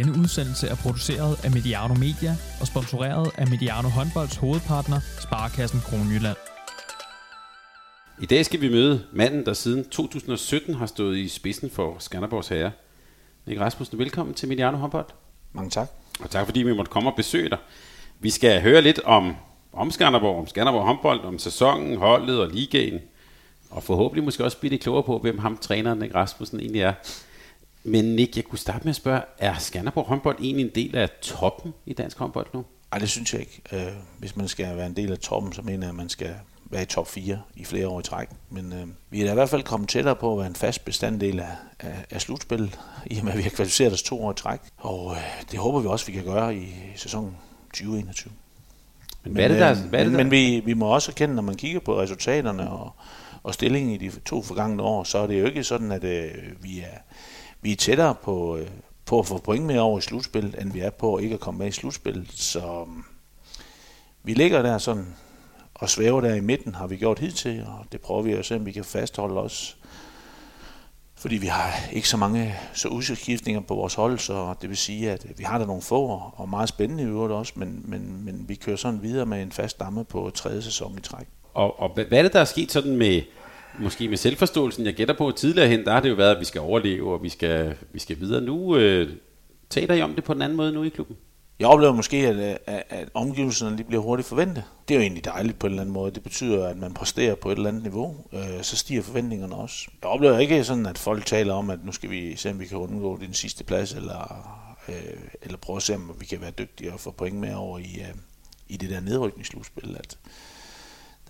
Denne udsendelse er produceret af Mediano Media og sponsoreret af Mediano Håndbolds hovedpartner, Sparkassen Kronjylland. I dag skal vi møde manden, der siden 2017 har stået i spidsen for Skanderborgs Herre. Nick Rasmussen, velkommen til Mediano Håndbold. Mange tak. Og tak fordi vi måtte komme og besøge dig. Vi skal høre lidt om, om Skanderborg, om Skanderborg håndbold, om sæsonen, holdet og ligaen. Og forhåbentlig måske også blive lidt klogere på, hvem ham træneren Nick Rasmussen egentlig er. Men Nick, jeg kunne starte med at spørge, er Skanderborg håndbold egentlig en del af toppen i dansk håndbold nu? Nej, det synes jeg ikke. Øh, hvis man skal være en del af toppen, så mener jeg, at man skal være i top 4 i flere år i træk. Men øh, vi er da i hvert fald kommet tættere på at være en fast bestanddel af, af, af slutspillet, i og med at vi har kvalificeret os to år i træk. Og øh, det håber vi også, vi kan gøre i sæsonen 2021. Men, hvad er det, der, øh, hvad er det, men, der? men vi, vi må også erkende, når man kigger på resultaterne og, og stillingen i de to forgangne år, så er det jo ikke sådan, at øh, vi, er, vi er tættere på, øh, på at få point med over i slutspillet, end vi er på ikke at komme med i slutspillet. Så mm, vi ligger der sådan og svæver der i midten, har vi gjort hidtil, og det prøver vi at se, om vi kan fastholde os. Fordi vi har ikke så mange så udskiftninger på vores hold, så det vil sige, at øh, vi har der nogle få og meget spændende i øvrigt også, men, men, men vi kører sådan videre med en fast stamme på tredje sæson i træk. Og, og hvad hvad er det, der er sket sådan med, måske med selvforståelsen? Jeg gætter på, tidligere hen, der har det jo været, at vi skal overleve, og vi skal, vi skal videre. Nu øh, taler I om det på den anden måde nu i klubben? Jeg oplever måske, at, at, at omgivelserne lige bliver hurtigt forventet. Det er jo egentlig dejligt på en eller anden måde. Det betyder, at man præsterer på et eller andet niveau. Øh, så stiger forventningerne også. Jeg oplever ikke sådan, at folk taler om, at nu skal vi se, om vi kan undgå den sidste plads, eller, øh, eller prøve at se, om vi kan være dygtige og få point med over i, øh, i det der nedrykningsslutspil. At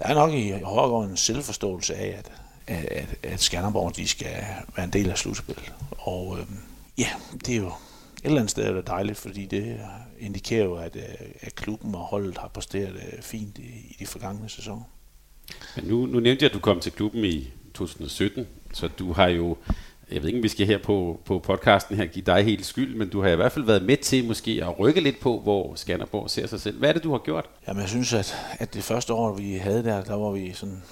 der er nok i højere grad en selvforståelse af, at, at, at, Skanderborg de skal være en del af slutspillet. Og øh, ja, det er jo et eller andet sted er det dejligt, fordi det indikerer jo, at, øh, at klubben og holdet har præsteret øh, fint i, i de forgangne sæsoner. Men nu, nu nævnte jeg, at du kom til klubben i 2017, så du har jo, jeg ved ikke, om vi skal her på, på podcasten her give dig helt skyld, men du har i hvert fald været med til måske at rykke lidt på, hvor Skanderborg ser sig selv. Hvad er det, du har gjort? Jamen, jeg synes, at, at det første år, vi havde der, der var vi sådan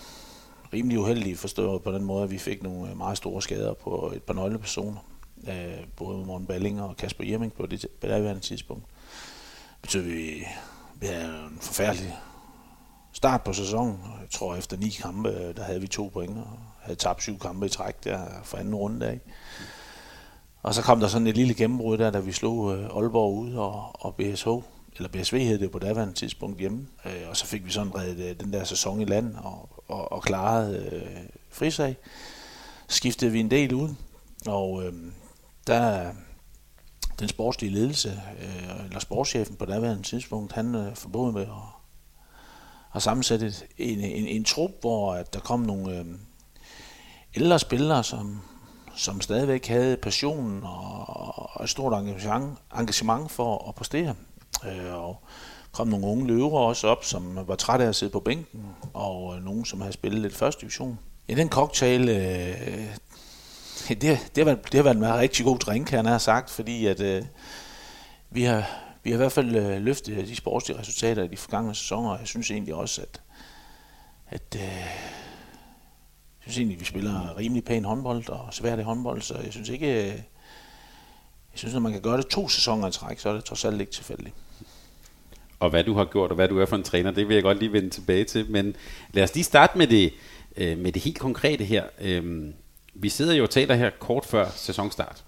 rimelig uheldige forstået på den måde, at vi fik nogle øh, meget store skader på et par nøglepersoner. Øh, både Morten Ballinger og Kasper Jerming på det, på det tidspunkt. Det betyder, at vi, vi havde en forfærdelig start på sæsonen. Jeg tror, efter ni kampe, øh, der havde vi to point og havde tabt syv kampe i træk der for anden runde af. Og så kom der sådan et lille gennembrud der, da vi slog øh, Aalborg ud og, og BSH, eller BSV hed det på daværende tidspunkt hjemme. Øh, og så fik vi sådan reddet øh, den der sæson i land og, og, og klarede øh, frisag. Skiftede vi en del ud, og øh, der den sportslige ledelse, øh, eller sportschefen på daværende tidspunkt, han øh, forbød med at, at sammensætte en, en, en trup, hvor at der kom nogle øh, ældre spillere, som, som stadigvæk havde passionen og, og et stort engagement, engagement for at præstere. Øh, og kom nogle unge løver også op, som var trætte af at sidde på bænken, og øh, nogen, som havde spillet lidt første division. I den cocktail, øh, det, det, har været, det har været en meget rigtig god drink, han har sagt, fordi at, øh, vi, har, vi har i hvert fald øh, løftet de sportslige resultater i de forgangne sæsoner, og jeg synes egentlig også, at, at øh, jeg synes egentlig, vi spiller rimelig pæn håndbold og svært i håndbold, så jeg synes ikke, øh, jeg synes, når man kan gøre det to sæsoner i træk, så er det trods alt ikke tilfældigt. Og hvad du har gjort, og hvad du er for en træner, det vil jeg godt lige vende tilbage til. Men lad os lige starte med det, øh, med det helt konkrete her. Øh, vi sidder jo og taler her kort før sæsonstart.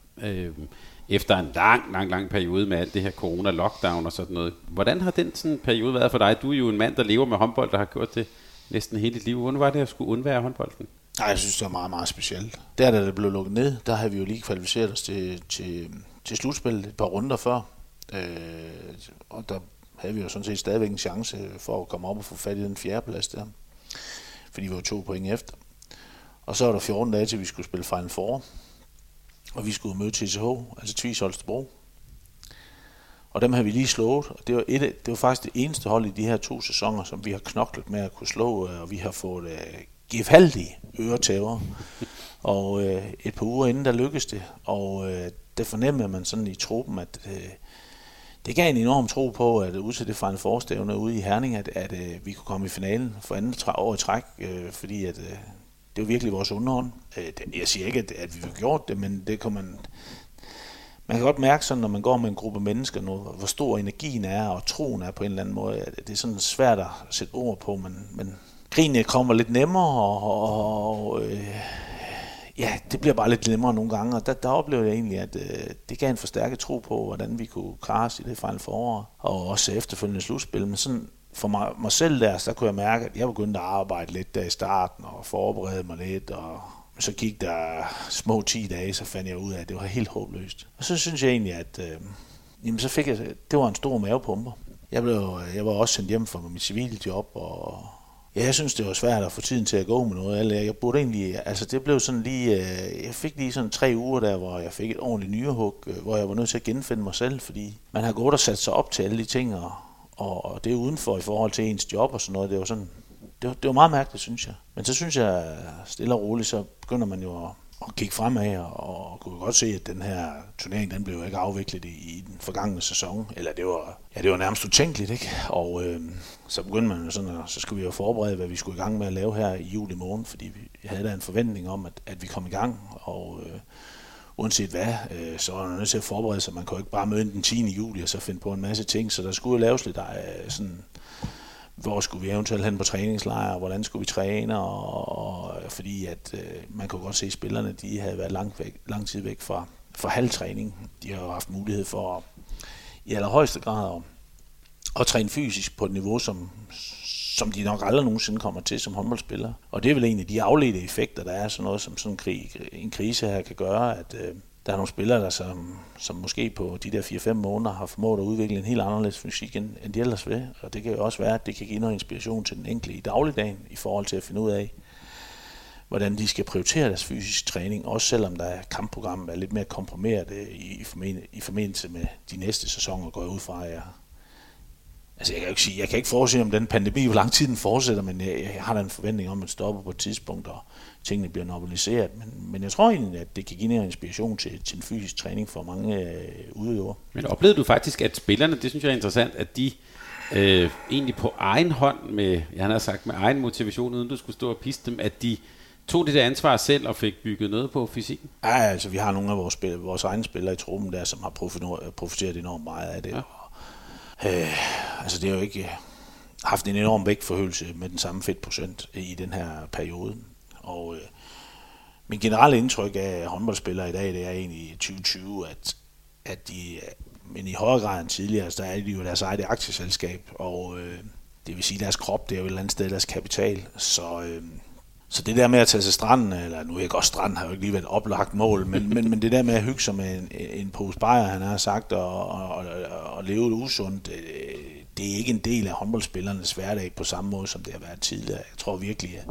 Efter en lang, lang, lang periode med alt det her corona-lockdown og sådan noget. Hvordan har den sådan periode været for dig? Du er jo en mand, der lever med håndbold, der har gjort det næsten hele dit liv. Hvordan var det at skulle undvære håndbolden? Nej, jeg synes, det var meget, meget specielt. Der, da det blev lukket ned, der havde vi jo lige kvalificeret os til, til, til slutspillet et par runder før. Øh, og der havde vi jo sådan set stadigvæk en chance for at komme op og få fat i den fjerde plads der. Fordi vi var to point efter. Og så var der 14 dage til, vi skulle spille Final Four. Og vi skulle møde TCH, altså Tvis Holstebro. Og dem har vi lige slået. Og det var, et, det var faktisk det eneste hold i de her to sæsoner, som vi har knoklet med at kunne slå. Øh, og vi har fået øh, gevaldige øretæver. Og øh, et par uger inden, der lykkedes det. Og øh, det fornemmer man sådan i truppen, at øh, det gav en enorm tro på, at ud til det fra en forstævne ude i Herning, at, at øh, vi kunne komme i finalen for anden år i træk. øh, fordi at... øh, det var virkelig vores underhånd. Øh, jeg siger ikke, at, at vi har gjort det, men det kan man, man kan godt mærke sådan, når man går med en gruppe mennesker nu, hvor stor energien er, og troen er på en eller anden måde. At det er sådan svært at sætte ord på, men, men grinene kommer lidt nemmere, og, og øh, ja, det bliver bare lidt nemmere nogle gange, og der, der oplevede jeg egentlig, at øh, det gav en forstærket tro på, hvordan vi kunne klare os i det fejl forår, og også efterfølgende slutspil, men sådan for mig, mig selv der, så kunne jeg mærke, at jeg begyndte at arbejde lidt der i starten, og forberede mig lidt, og så gik der små 10 dage, så fandt jeg ud af, at det var helt håbløst. Og så synes jeg egentlig, at øh, jamen, så fik jeg, det var en stor mavepumper. Jeg, blev, jeg var også sendt hjem fra mit civile job, og ja, jeg synes, det var svært at få tiden til at gå med noget. Jeg burde egentlig, altså det blev sådan lige, øh, jeg fik lige sådan tre uger der, hvor jeg fik et ordentligt nyrehug, øh, hvor jeg var nødt til at genfinde mig selv, fordi man har gået og sat sig op til alle de ting, og, og det er udenfor i forhold til ens job og sådan noget. Det var sådan, det var, det var meget mærkeligt, synes jeg. Men så synes jeg, stille og roligt, så begynder man jo at, og kigge fremad, og, og kunne godt se, at den her turnering, den blev jo ikke afviklet i, i den forgangne sæson. Eller det var, ja, det var nærmest utænkeligt, ikke? Og øh, så begyndte man jo sådan, at så skulle vi jo forberede, hvad vi skulle i gang med at lave her i juli måned, fordi vi havde da en forventning om, at, at vi kom i gang, og øh, uanset hvad, øh, så var man nødt til at forberede sig. Man kunne ikke bare møde den 10. juli og så finde på en masse ting, så der skulle jo laves lidt øh, sådan hvor skulle vi eventuelt hen på træningslejr, hvordan skulle vi træne, og, og fordi at øh, man kunne godt se, at spillerne de havde været lang, væk, lang tid væk fra, fra halvtræning. De har jo haft mulighed for i allerhøjeste grad at, at træne fysisk på et niveau, som, som de nok aldrig nogensinde kommer til som håndboldspillere. Og det er vel en af de afledte effekter, der er sådan noget, som sådan en, krig, en krise her kan gøre, at, øh, der er nogle spillere, der som, som måske på de der 4-5 måneder har formået at udvikle en helt anderledes fysik, end, end de ellers vil. Og det kan jo også være, at det kan give noget inspiration til den enkelte i dagligdagen, i forhold til at finde ud af, hvordan de skal prioritere deres fysiske træning, også selvom der er kampprogrammet er lidt mere komprimeret i, i forbindelse med de næste sæsoner, går jeg ud fra, at jeg, Altså jeg kan, ikke sige, jeg kan ikke forudse, om den pandemi, hvor lang tid den fortsætter, men jeg, jeg har da en forventning om, at den stopper på et tidspunkt, og tingene bliver normaliseret. Men, men jeg tror egentlig, at det kan give noget inspiration til, til en fysisk træning for mange øh, udøvere. Men oplevede du faktisk, at spillerne, det synes jeg er interessant, at de øh, egentlig på egen hånd, med, jeg har sagt med egen motivation, uden du skulle stå og piste dem, at de tog det der ansvar selv og fik bygget noget på fysikken? Ja, altså vi har nogle af vores, spil, vores egne spillere i truppen der, som har profiteret enormt meget af det. Ja. Øh, altså det har jo ikke haft en enorm vægtforhøjelse med den samme fedtprocent i den her periode. Og øh, min generelle indtryk af håndboldspillere i dag, det er egentlig 2020, at, at de, øh, men i højere grad end tidligere, altså, så er de jo deres eget aktieselskab, og øh, det vil sige, deres krop, det er jo et eller andet sted deres kapital. Så, øh, så det der med at tage til stranden, eller nu er jeg godt stranden, har jo ikke lige været et oplagt mål, men, men, men det der med at hygge sig med en, en pose bajer, han har sagt, og, og, og, og leve det usundt, det, det er ikke en del af håndboldspillernes hverdag på samme måde, som det har været tidligere. Jeg tror virkelig, at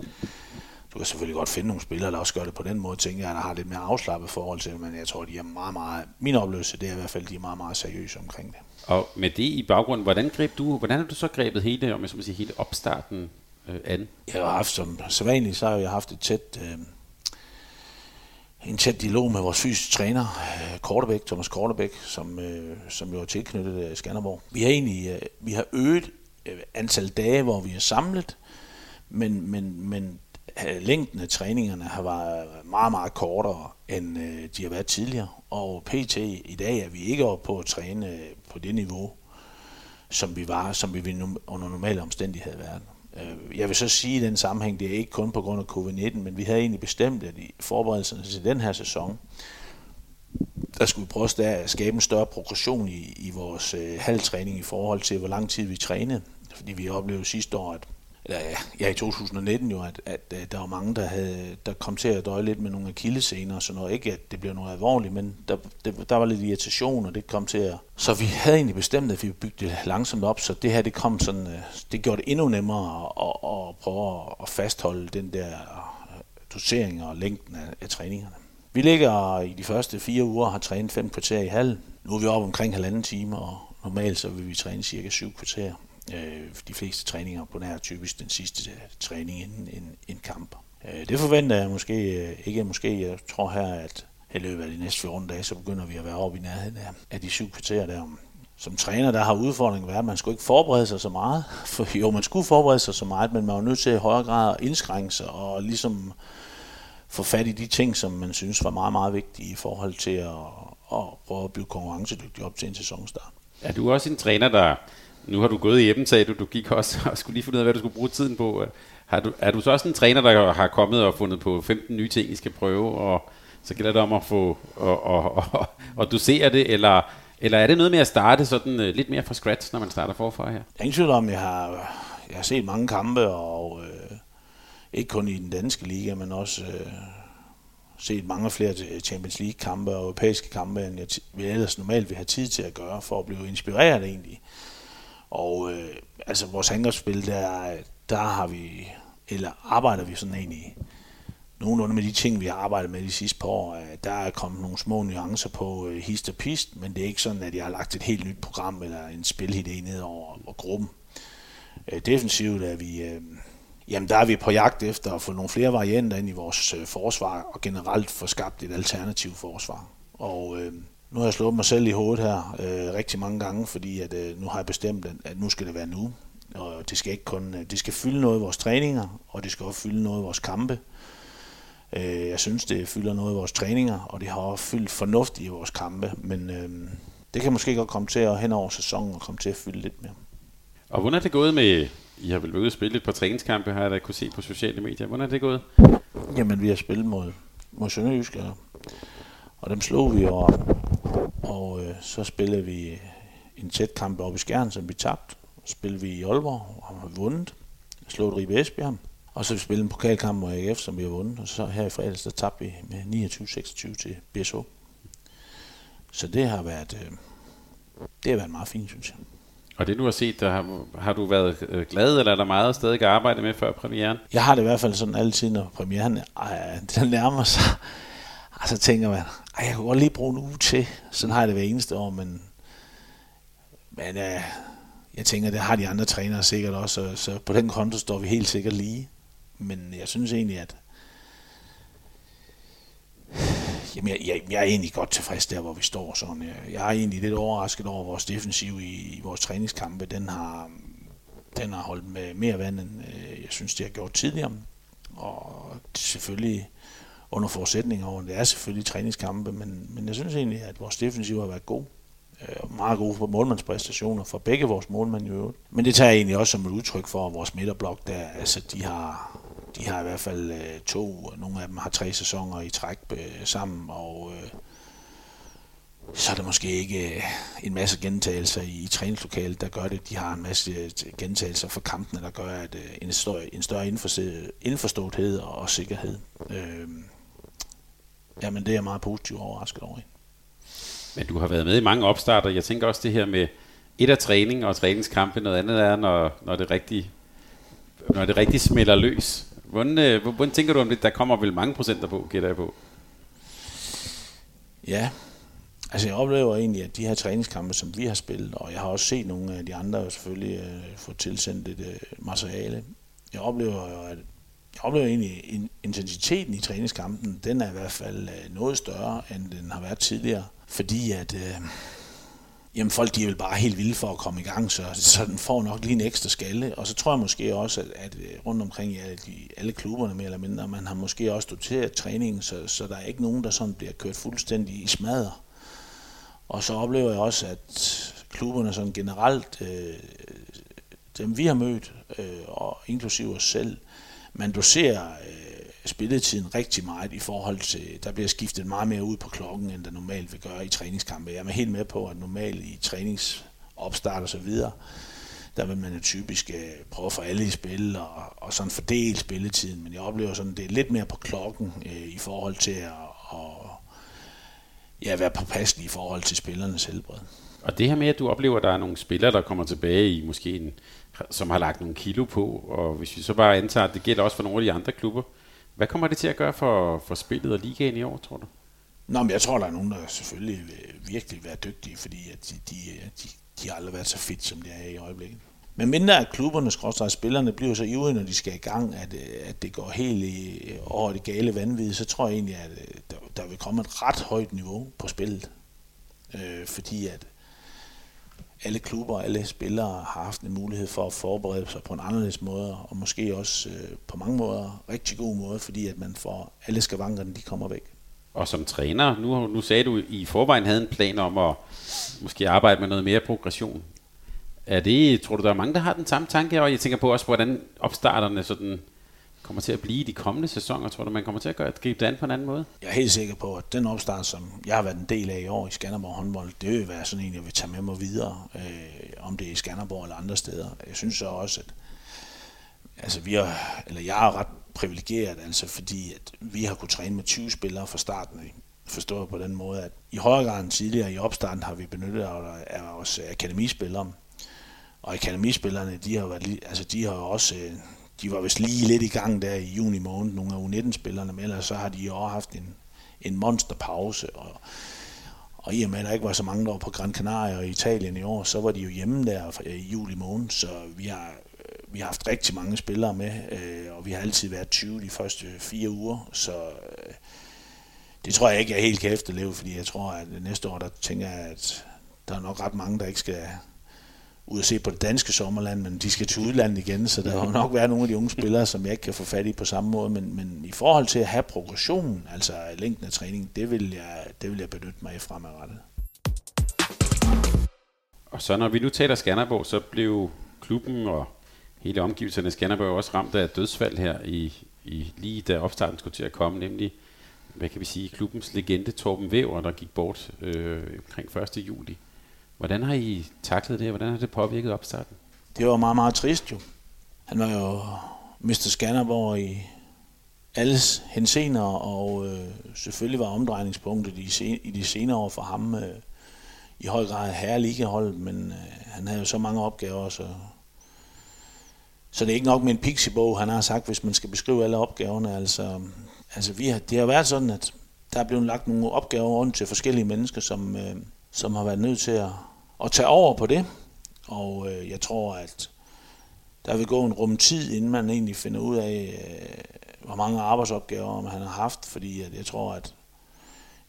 du kan selvfølgelig godt finde nogle spillere, der også gør det på den måde, tænker jeg, der har lidt mere afslappet forhold til men jeg tror, de er meget, meget, min oplevelse, det er i hvert fald, de er meget, meget seriøse omkring det. Og med det i baggrund, hvordan greb du, hvordan har du så grebet hele, om jeg skal sige, hele opstarten øh, an? Jeg har haft, som sædvanligt, så har jeg haft et tæt, øh, en tæt dialog med vores fysiske træner, øh, Kortebæk, Thomas Kortebæk, som, øh, som jo er tilknyttet øh, Skanderborg. Vi har egentlig øh, vi har øget øh, antal dage, hvor vi er samlet, men, men, men længden af træningerne har været meget, meget kortere, end øh, de har været tidligere. Og PT i dag er vi ikke oppe på at træne øh, på det niveau, som vi var, som vi under normale omstændigheder havde været. Øh, jeg vil så sige i den sammenhæng, det er ikke kun på grund af covid-19, men vi havde egentlig bestemt, at i forberedelserne til den her sæson, der skulle vi prøve at skabe en større progression i, i vores øh, halvtræning i forhold til, hvor lang tid vi trænede. Fordi vi oplevede sidste år, at eller ja, i 2019 jo, at, at, at der var mange, der, havde, der kom til at døje lidt med nogle akillescener og sådan noget. Ikke at det blev noget alvorligt, men der, det, der var lidt irritation, og det kom til at... Så vi havde egentlig bestemt, at vi bygge det langsomt op, så det her, det kom sådan... Øh, det gjorde det endnu nemmere at, at prøve at fastholde den der øh, dosering og længden af, af træningerne. Vi ligger i de første fire uger og har trænet fem kvarter i halv. Nu er vi oppe omkring halvanden time, og normalt så vil vi træne cirka syv kvarter. Øh, de fleste træninger på nær typisk den sidste øh, træning inden en, en kamp. Øh, det forventer jeg måske øh, ikke. Måske jeg tror her, at i løbet af de næste 14 dage, så begynder vi at være oppe i nærheden af, af de syv kvarterer der. Som træner, der har udfordringen været, at man skulle ikke forberede sig så meget. For jo, man skulle forberede sig så meget, men man var nødt til i højere grad at indskrænke sig og ligesom få fat i de ting, som man synes var meget, meget vigtige i forhold til at, at prøve at blive konkurrencedygtig op til en sæsonstart. Er du også en træner, der... Nu har du gået i hjemme, sagde du. Du gik også og skulle lige finde ud af, hvad du skulle bruge tiden på. Har du, er du så også en træner, der har kommet og fundet på 15 nye ting, I skal prøve, og så gælder det om at få og, og, og, og dosere det, eller, eller er det noget med at starte sådan øh, lidt mere fra scratch, når man starter forfra her? Jeg er ingen tvivl om, jeg har, jeg har set mange kampe, og øh, ikke kun i den danske liga, men også øh, set mange flere Champions League-kampe og europæiske kampe, end jeg vi ellers normalt vil have tid til at gøre, for at blive inspireret egentlig. Og øh, altså vores angrebsspil, der, der har vi, eller arbejder vi sådan egentlig nogenlunde med de ting, vi har arbejdet med de sidste par år. Øh, der er kommet nogle små nuancer på øh, hist og pist, men det er ikke sådan, at jeg har lagt et helt nyt program eller en spilhidé ned over, over gruppen. Øh, defensivt er vi, øh, jamen der er vi på jagt efter at få nogle flere varianter ind i vores øh, forsvar, og generelt få skabt et alternativt forsvar. Og øh, nu har jeg slået mig selv i hovedet her øh, rigtig mange gange, fordi at, øh, nu har jeg bestemt, at, at nu skal det være nu. Og det skal ikke kun, øh, det skal fylde noget i vores træninger, og det skal også fylde noget i vores kampe. Øh, jeg synes, det fylder noget i vores træninger, og det har også fyldt fornuftigt i vores kampe, men øh, det kan måske godt komme til at hen over sæsonen og komme til at fylde lidt mere. Og hvordan er det gået med, I har vel været ude og spille et par træningskampe, har jeg da kunne se på sociale medier. Hvordan er det gået? Jamen, vi har spillet mod, mod Sønderjysk, og, og dem slog vi, og, og øh, så spillede vi en tæt kamp op i Skjern, som vi tabte. Så spillede vi i Aalborg, og har vundet. Slået Ribe Esbjerg. Og så vi spillet en pokalkamp mod AGF, som vi har vundet. Og så her i fredags, der tabte vi med 29-26 til BSO. Så det har været, øh, det har været meget fint, synes jeg. Og det du har set, der har, har du været øh, glad, eller er der meget stadig at arbejde med før premieren? Jeg har det i hvert fald sådan altid, når premieren øh, den nærmer sig. Og så tænker man, ej, jeg kunne godt lige bruge en uge til. Sådan har jeg det hver eneste år, men, men øh, jeg tænker, det har de andre trænere sikkert også, så, så på den konto står vi helt sikkert lige. Men jeg synes egentlig, at Jamen, jeg, jeg, jeg er egentlig godt tilfreds der, hvor vi står. Sådan. Jeg, jeg er egentlig lidt overrasket over vores defensiv i, i vores træningskampe. Den har, den har holdt med mere vand, end øh, jeg synes, det har gjort tidligere. Og selvfølgelig under forudsætning over, det er selvfølgelig træningskampe, men, men jeg synes egentlig, at vores defensiv har været god. Øh, meget gode for målmandspræstationer for begge vores målmænd i øvrigt. Men det tager jeg egentlig også som et udtryk for, at vores midterblok, der, altså, de har, de har i hvert fald øh, to, og nogle af dem har tre sæsoner i træk øh, sammen, og øh, så er der måske ikke øh, en masse gentagelser i, i træningslokalet, der gør det. De har en masse øh, gentagelser for kampene, der gør at øh, en, større, en større indforståethed og, og sikkerhed. Øh, jamen det er jeg meget positivt overrasket over. Men du har været med i mange opstarter. Jeg tænker også det her med et af træning og træningskampe, noget andet er, når, når det rigtig når det rigtig smelter løs. Hvordan, øh, hvordan tænker du om det? Der kommer vel mange procenter på, gætter jeg på. Ja, altså jeg oplever egentlig, at de her træningskampe, som vi har spillet, og jeg har også set nogle af de andre selvfølgelig øh, få tilsendt et øh, materiale. Jeg oplever at jeg oplever egentlig, at intensiteten i træningskampen, den er i hvert fald øh, noget større, end den har været tidligere. Fordi at, øh, jamen folk de er vel bare helt vilde for at komme i gang, så, så den får nok lige en ekstra skalle. Og så tror jeg måske også, at, at øh, rundt omkring i alle, de, alle klubberne mere eller mindre, man har måske også doteret træningen, så, så der er ikke nogen, der sådan bliver kørt fuldstændig i smadder. Og så oplever jeg også, at klubberne sådan generelt, øh, dem vi har mødt, øh, og inklusive os selv, man doserer øh, spilletiden rigtig meget i forhold til, der bliver skiftet meget mere ud på klokken, end der normalt vil gøre i træningskampe. Jeg er helt med på, at normalt i træningsopstart og så videre, der vil man jo typisk øh, prøve at få alle i spil og, og sådan fordele spilletiden, men jeg oplever sådan, det er lidt mere på klokken øh, i forhold til at, at ja, være påpasselig i forhold til spillernes helbred. Og det her med, at du oplever, at der er nogle spillere, der kommer tilbage i måske en, som har lagt nogle kilo på, og hvis vi så bare antager, at det gælder også for nogle af de andre klubber, hvad kommer det til at gøre for, for spillet og ligaen i år, tror du? Nå, men jeg tror, der er nogen, der selvfølgelig vil virkelig være dygtige, fordi at de, de, de, de har aldrig været så fedt, som de er i øjeblikket. Men mindre at klubberne, skråstrej spillerne, bliver så ivrige, når de skal i gang, at, øh, at det går helt i, øh, over det gale vanvid, så tror jeg egentlig, at øh, der, der vil komme et ret højt niveau på spillet. Øh, fordi at alle klubber og alle spillere har haft en mulighed for at forberede sig på en anderledes måde, og måske også øh, på mange måder rigtig god måde, fordi at man får alle skavankerne, de kommer væk. Og som træner, nu, nu sagde du, i forvejen havde en plan om at måske arbejde med noget mere progression. Er det, tror du, der er mange, der har den samme tanke? Og jeg tænker på også, hvordan opstarterne sådan kommer til at blive i de kommende sæsoner. Tror du, man kommer til at gøre, at gribe det an på en anden måde? Jeg er helt sikker på, at den opstart, som jeg har været en del af i år i Skanderborg håndbold, det vil være sådan en, jeg vil tage med mig videre, øh, om det er i Skanderborg eller andre steder. Jeg synes så også, at altså vi har, eller jeg er ret privilegeret, altså fordi at vi har kunnet træne med 20 spillere fra starten. Forstået på den måde, at i højere grad end tidligere i opstarten har vi benyttet af vores akademispillere. Og akademispillerne, de har, været, altså de har også øh, de var vist lige lidt i gang der i juni måned, nogle af U19-spillerne, men ellers så har de jo også haft en, en monsterpause, og, og i og med, at der ikke var så mange, der var på Gran Canaria og Italien i år, så var de jo hjemme der i juli måned, så vi har, øh, vi har haft rigtig mange spillere med, øh, og vi har altid været 20 de første fire uger, så øh, det tror jeg ikke, jeg helt kan efterleve, fordi jeg tror, at næste år, der tænker jeg, at der er nok ret mange, der ikke skal ud og se på det danske sommerland, men de skal til udlandet igen, så der vil nok være nogle af de unge spillere, som jeg ikke kan få fat i på samme måde, men, men i forhold til at have progression, altså længden af træning, det vil jeg, det vil jeg benytte mig af fremadrettet. Og så når vi nu taler Skanderborg, så blev klubben og hele omgivelserne Skanderborg også ramt af dødsfald her i, i lige da opstarten skulle til at komme, nemlig hvad kan vi sige, klubbens legende Torben Væver, der gik bort øh, omkring 1. juli. Hvordan har I taklet det? Hvordan har det påvirket opstarten? Det var meget, meget trist jo. Han var jo Mr. Skanderborg i alles hensener, og øh, selvfølgelig var omdrejningspunktet i, sen, i de senere år for ham øh, i høj grad herre men øh, han havde jo så mange opgaver, så, så det er ikke nok med en pixiebog, han har sagt, hvis man skal beskrive alle opgaverne. Altså, altså vi har, det har været sådan, at der er blevet lagt nogle opgaver rundt til forskellige mennesker, som, øh, som har været nødt til at, at tage over på det. Og øh, jeg tror, at der vil gå en rum tid, inden man egentlig finder ud af, øh, hvor mange arbejdsopgaver man har haft, fordi at jeg tror, at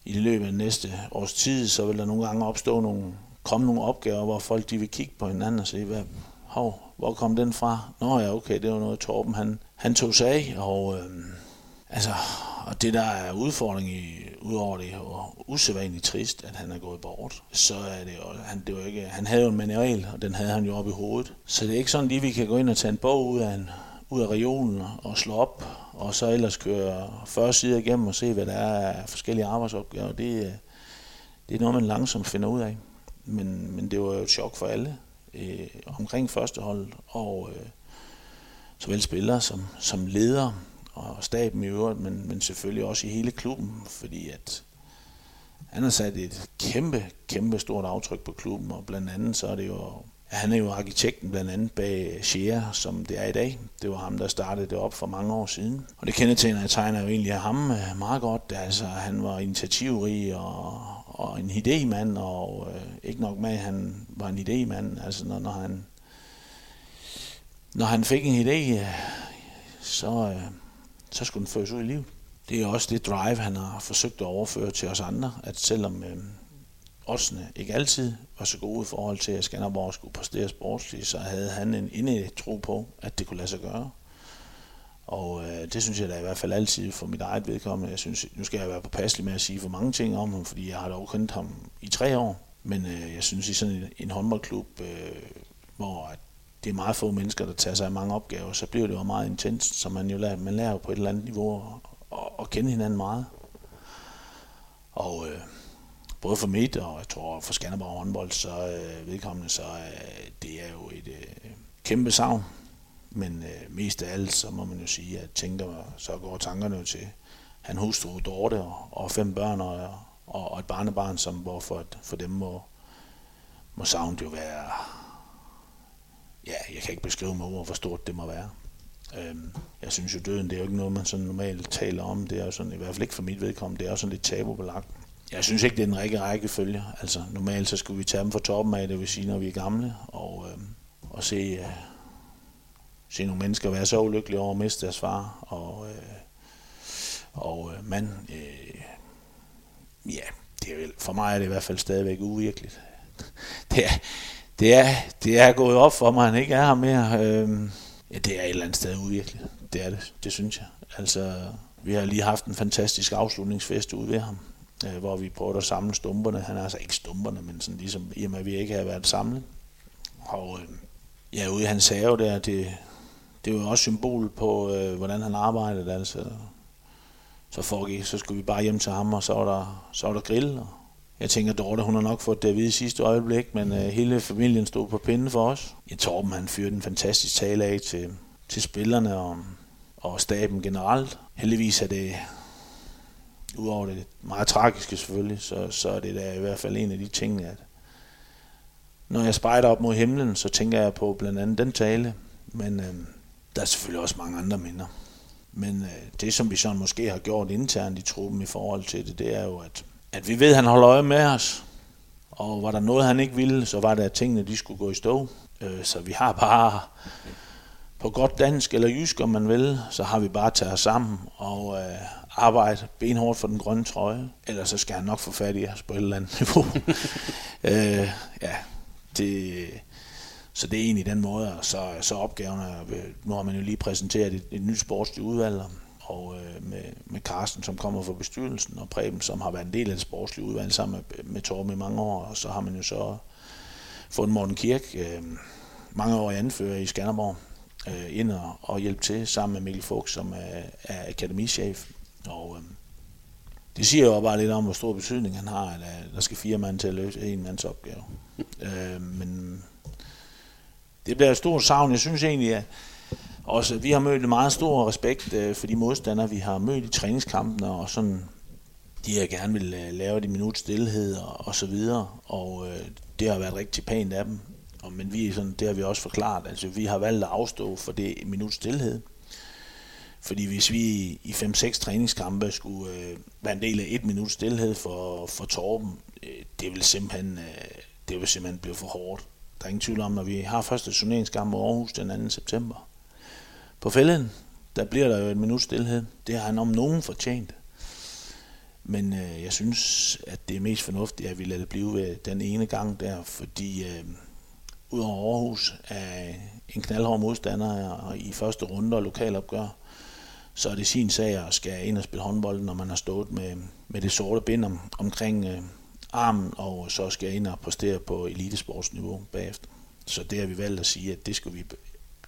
i det løbet af næste års tid, så vil der nogle gange opstå nogle, komme nogle opgaver, hvor folk de vil kigge på hinanden og sige, hvad, hov, hvor kom den fra? Nå ja, okay, det var noget Torben, han, han tog sig af, og øh, altså, og det der er udfordring i, udover det og usædvanligt trist, at han er gået bort, så er det jo, han, det var ikke, han havde jo en manual, og den havde han jo oppe i hovedet. Så det er ikke sådan lige, vi kan gå ind og tage en bog ud af, en, ud af regionen og slå op, og så ellers køre 40 sider igennem og se, hvad der er af forskellige arbejdsopgaver. Det, det er noget, man langsomt finder ud af. Men, men det var jo et chok for alle øh, omkring førstehold, og øh, såvel spillere som, som ledere og staben i øvrigt, men, men selvfølgelig også i hele klubben, fordi at han har sat et kæmpe, kæmpe stort aftryk på klubben, og blandt andet så er det jo, han er jo arkitekten blandt andet bag Shea, som det er i dag. Det var ham, der startede det op for mange år siden. Og det kendetegner jeg tegner jo egentlig af ham øh, meget godt. Altså, han var initiativrig og, og en idémand, og øh, ikke nok med, at han var en idémand. Altså, når, når han når han fik en idé, øh, så, øh, så skulle den føres ud i livet. Det er også det drive, han har forsøgt at overføre til os andre, at selvom øh, oddsene ikke altid var så gode i forhold til, at Skanderborg skulle præstere sportsligt, så havde han en inde tro på, at det kunne lade sig gøre. Og øh, det synes jeg da i hvert fald altid for mit eget vedkommende. Jeg synes, nu skal jeg være påpasselig med at sige for mange ting om ham, fordi jeg har dog kendt ham i tre år. Men øh, jeg synes i sådan en, en håndboldklub, øh, hvor at det er meget få mennesker, der tager sig af mange opgaver, så bliver det jo meget intenst, så man jo lærer, man lærer jo på et eller andet niveau at, at kende hinanden meget. Og øh, både for mit og jeg tror for Skanderborg håndbold, så øh, vedkommende, så øh, det er jo et øh, kæmpe savn. Men øh, mest af alt, så må man jo sige, at tænker, så går tankerne jo til han hustru Dorte og, og fem børn og, og, og et barnebarn, som hvor for, for dem må, må savnet jo være ja, jeg kan ikke beskrive med ord, hvor stort det må være. Øhm, jeg synes jo, døden det er jo ikke noget, man sådan normalt taler om. Det er jo sådan, i hvert fald ikke for mit vedkommende, det er jo sådan lidt tabubelagt. Jeg synes ikke, det er den række rækkefølge. Altså, normalt så skulle vi tage dem fra toppen af, det vil sige, når vi er gamle, og, øhm, og se, øh, se nogle mennesker være så ulykkelige over at miste deres far. Og, øh, og øh, man, øh, ja, det er, for mig er det i hvert fald stadigvæk uvirkeligt. det er, det er, det er gået op for mig, at han ikke er her mere. Øhm, ja, det er et eller andet sted uvirkeligt. Det er det, det synes jeg. Altså, vi har lige haft en fantastisk afslutningsfest ude ved ham, øh, hvor vi prøvede at samle stumperne. Han er altså ikke stumperne, men sådan ligesom, i og med, at vi ikke har været samlet. Og øh, ja, ude i hans have der, det, det var også symbol på, øh, hvordan han arbejdede. Altså, så foregik, så skulle vi bare hjem til ham, og så var der, så var der grill. Og jeg tænker, Dorte, hun har nok fået det at vide i sidste øjeblik, men øh, hele familien stod på pinden for os. Jeg Torben, han fyrte en fantastisk tale af til, til spillerne og, og staben generelt. Heldigvis er det, udover det meget tragiske selvfølgelig, så, så er det da i hvert fald en af de ting, at når jeg spejder op mod himlen, så tænker jeg på blandt andet den tale, men øh, der er selvfølgelig også mange andre minder. Men øh, det, som vi sådan måske har gjort internt i truppen i forhold til det, det er jo, at, at vi ved, at han holder øje med os. Og var der noget, han ikke ville, så var det, at tingene de skulle gå i stå. Øh, så vi har bare, på godt dansk eller jysk, om man vil, så har vi bare taget os sammen og øh, arbejde benhårdt for den grønne trøje. Ellers så skal han nok få fat i os på et eller andet niveau. øh, ja, det, så det er egentlig den måde, og så, så opgaven er, nu har man jo lige præsenteret et, et nyt sportsligt udvalg, og øh, med, med Carsten, som kommer fra bestyrelsen, og Preben, som har været en del af det sportslige udvalg sammen med, med Torben i mange år, og så har man jo så fundet Morten Kirk, øh, mange år i anfører i Skanderborg, øh, ind og, og hjælpe til sammen med Mikkel Fuchs, som er, er akademichef. Og øh, det siger jo bare lidt om, hvor stor betydning han har, at der skal fire mand til at løse en mands opgave. øh, men det bliver et stort savn. Jeg synes egentlig, at også, vi har mødt meget stor respekt øh, for de modstandere, vi har mødt i træningskampene, og sådan, de har gerne vil øh, lave det minut stillhed og, og så videre, og øh, det har været rigtig pænt af dem. Og, men vi, sådan, det har vi også forklaret, altså vi har valgt at afstå for det minut stillhed. Fordi hvis vi i 5-6 træningskampe skulle øh, være en del af et minut stillhed for, for Torben, øh, det vil simpelthen, øh, det vil simpelthen blive for hårdt. Der er ingen tvivl om, når vi har første turneringskamp mod Aarhus den 2. september. På fælden, der bliver der jo et minut stillhed. Det har han om nogen fortjent. Men øh, jeg synes, at det er mest fornuftigt, at vi lader det blive ved den ene gang der, fordi øh, udover Aarhus er en knaldhård modstander og i første runde og lokalopgør, så er det sin sag at skal ind og spille håndbold, når man har stået med, med det sorte bind om, omkring øh, armen, og så skal jeg ind og præstere på elitesportsniveau bagefter. Så det har vi valgt at sige, at det skal vi,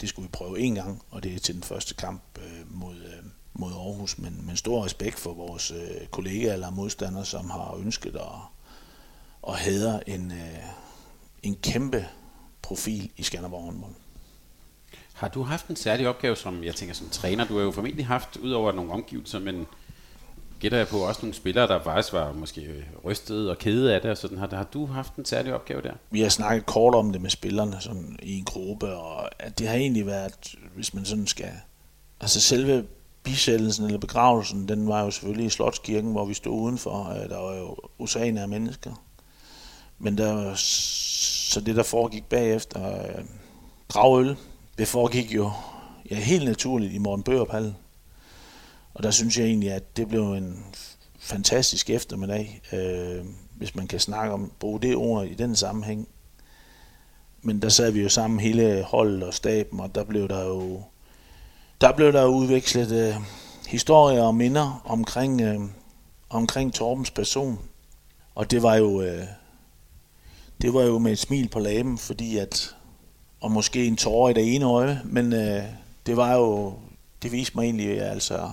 det skulle vi prøve en gang, og det er til den første kamp øh, mod, øh, mod Aarhus. Men, men stor respekt for vores øh, kollegaer eller modstandere, som har ønsket at, at hædre en, øh, en kæmpe profil i Skanderborg håndbold. Har du haft en særlig opgave, som jeg tænker som træner? Du har jo formentlig haft, ud over nogle omgivelser, men gætter jeg på også nogle spillere, der faktisk var måske øh, rystet og kede af det. Og sådan. Har, har du haft en særlig opgave der? Vi har snakket kort om det med spillerne sådan, i en gruppe, og at det har egentlig været, hvis man sådan skal... Altså selve bisættelsen eller begravelsen, den var jo selvfølgelig i Slotskirken, hvor vi stod udenfor. Der var jo oceaner af mennesker. Men der, så det, der foregik bagefter, øh, gravøl, det foregik jo ja, helt naturligt i Morten Bøgerpallen. Og der synes jeg egentlig, at det blev en fantastisk eftermiddag, øh, hvis man kan snakke om, bruge det ord i den sammenhæng. Men der sad vi jo sammen hele holdet og staben, og der blev der jo, der blev der udvekslet øh, historier og minder omkring, øh, omkring Torbens person. Og det var jo, øh, det var jo med et smil på læben, fordi at, og måske en tårer i det ene øje, men øh, det var jo, det viste mig egentlig altså,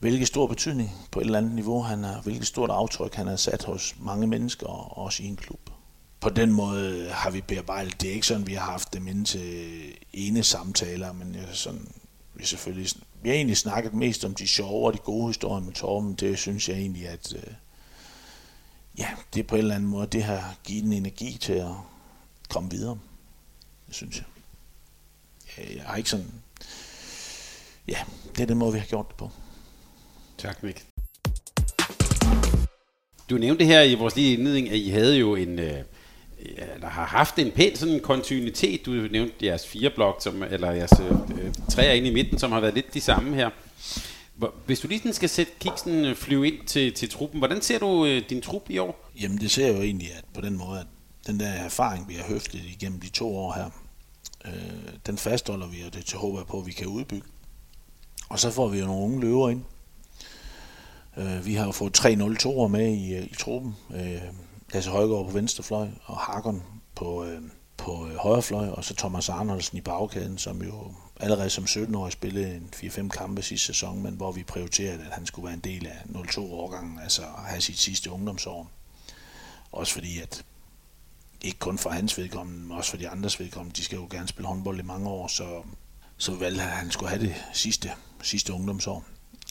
hvilken stor betydning på et eller andet niveau han har, hvilket stort aftryk han har sat hos mange mennesker og også i en klub. På den måde har vi bearbejdet. Det er ikke sådan, vi har haft dem inde til ene samtaler, men jeg sådan, vi selvfølgelig, vi har egentlig snakket mest om de sjove og de gode historier med Torben. Det synes jeg egentlig, at øh, ja, det på en eller anden måde, det har givet en energi til at komme videre. Det synes jeg. Jeg har ikke sådan, ja, det er den måde, vi har gjort det på. Tak, Mik. Du nævnte her i vores lige indledning, at I havde jo en, øh, eller har haft en pæn sådan kontinuitet. Du nævnte jeres fire blok, som, eller jeres øh, træer inde i midten, som har været lidt de samme her. Hvis du lige sådan skal sætte kiksen øh, flyve ind til, til truppen, hvordan ser du øh, din trup i år? Jamen det ser jeg jo egentlig at på den måde, at den der erfaring, vi har høftet igennem de to år her, øh, den fastholder vi, og det til håber jeg på, at vi kan udbygge. Og så får vi jo nogle unge løver ind. Øh, vi har jo fået 3 0 2 med i, øh, i truppen. Øh, Lasse Højgaard på venstre fløj, og Hakon på, øh, på øh, højre fløj, og så Thomas Arnoldsen i bagkæden, som jo allerede som 17-årig spillede en 4-5 kampe sidste sæson, men hvor vi prioriterede, at han skulle være en del af 0-2-årgangen, altså have sit sidste ungdomsår. Også fordi, at ikke kun for hans vedkommende, men også for de andres vedkommende, de skal jo gerne spille håndbold i mange år, så, så valgte han, at han skulle have det sidste, sidste ungdomsår.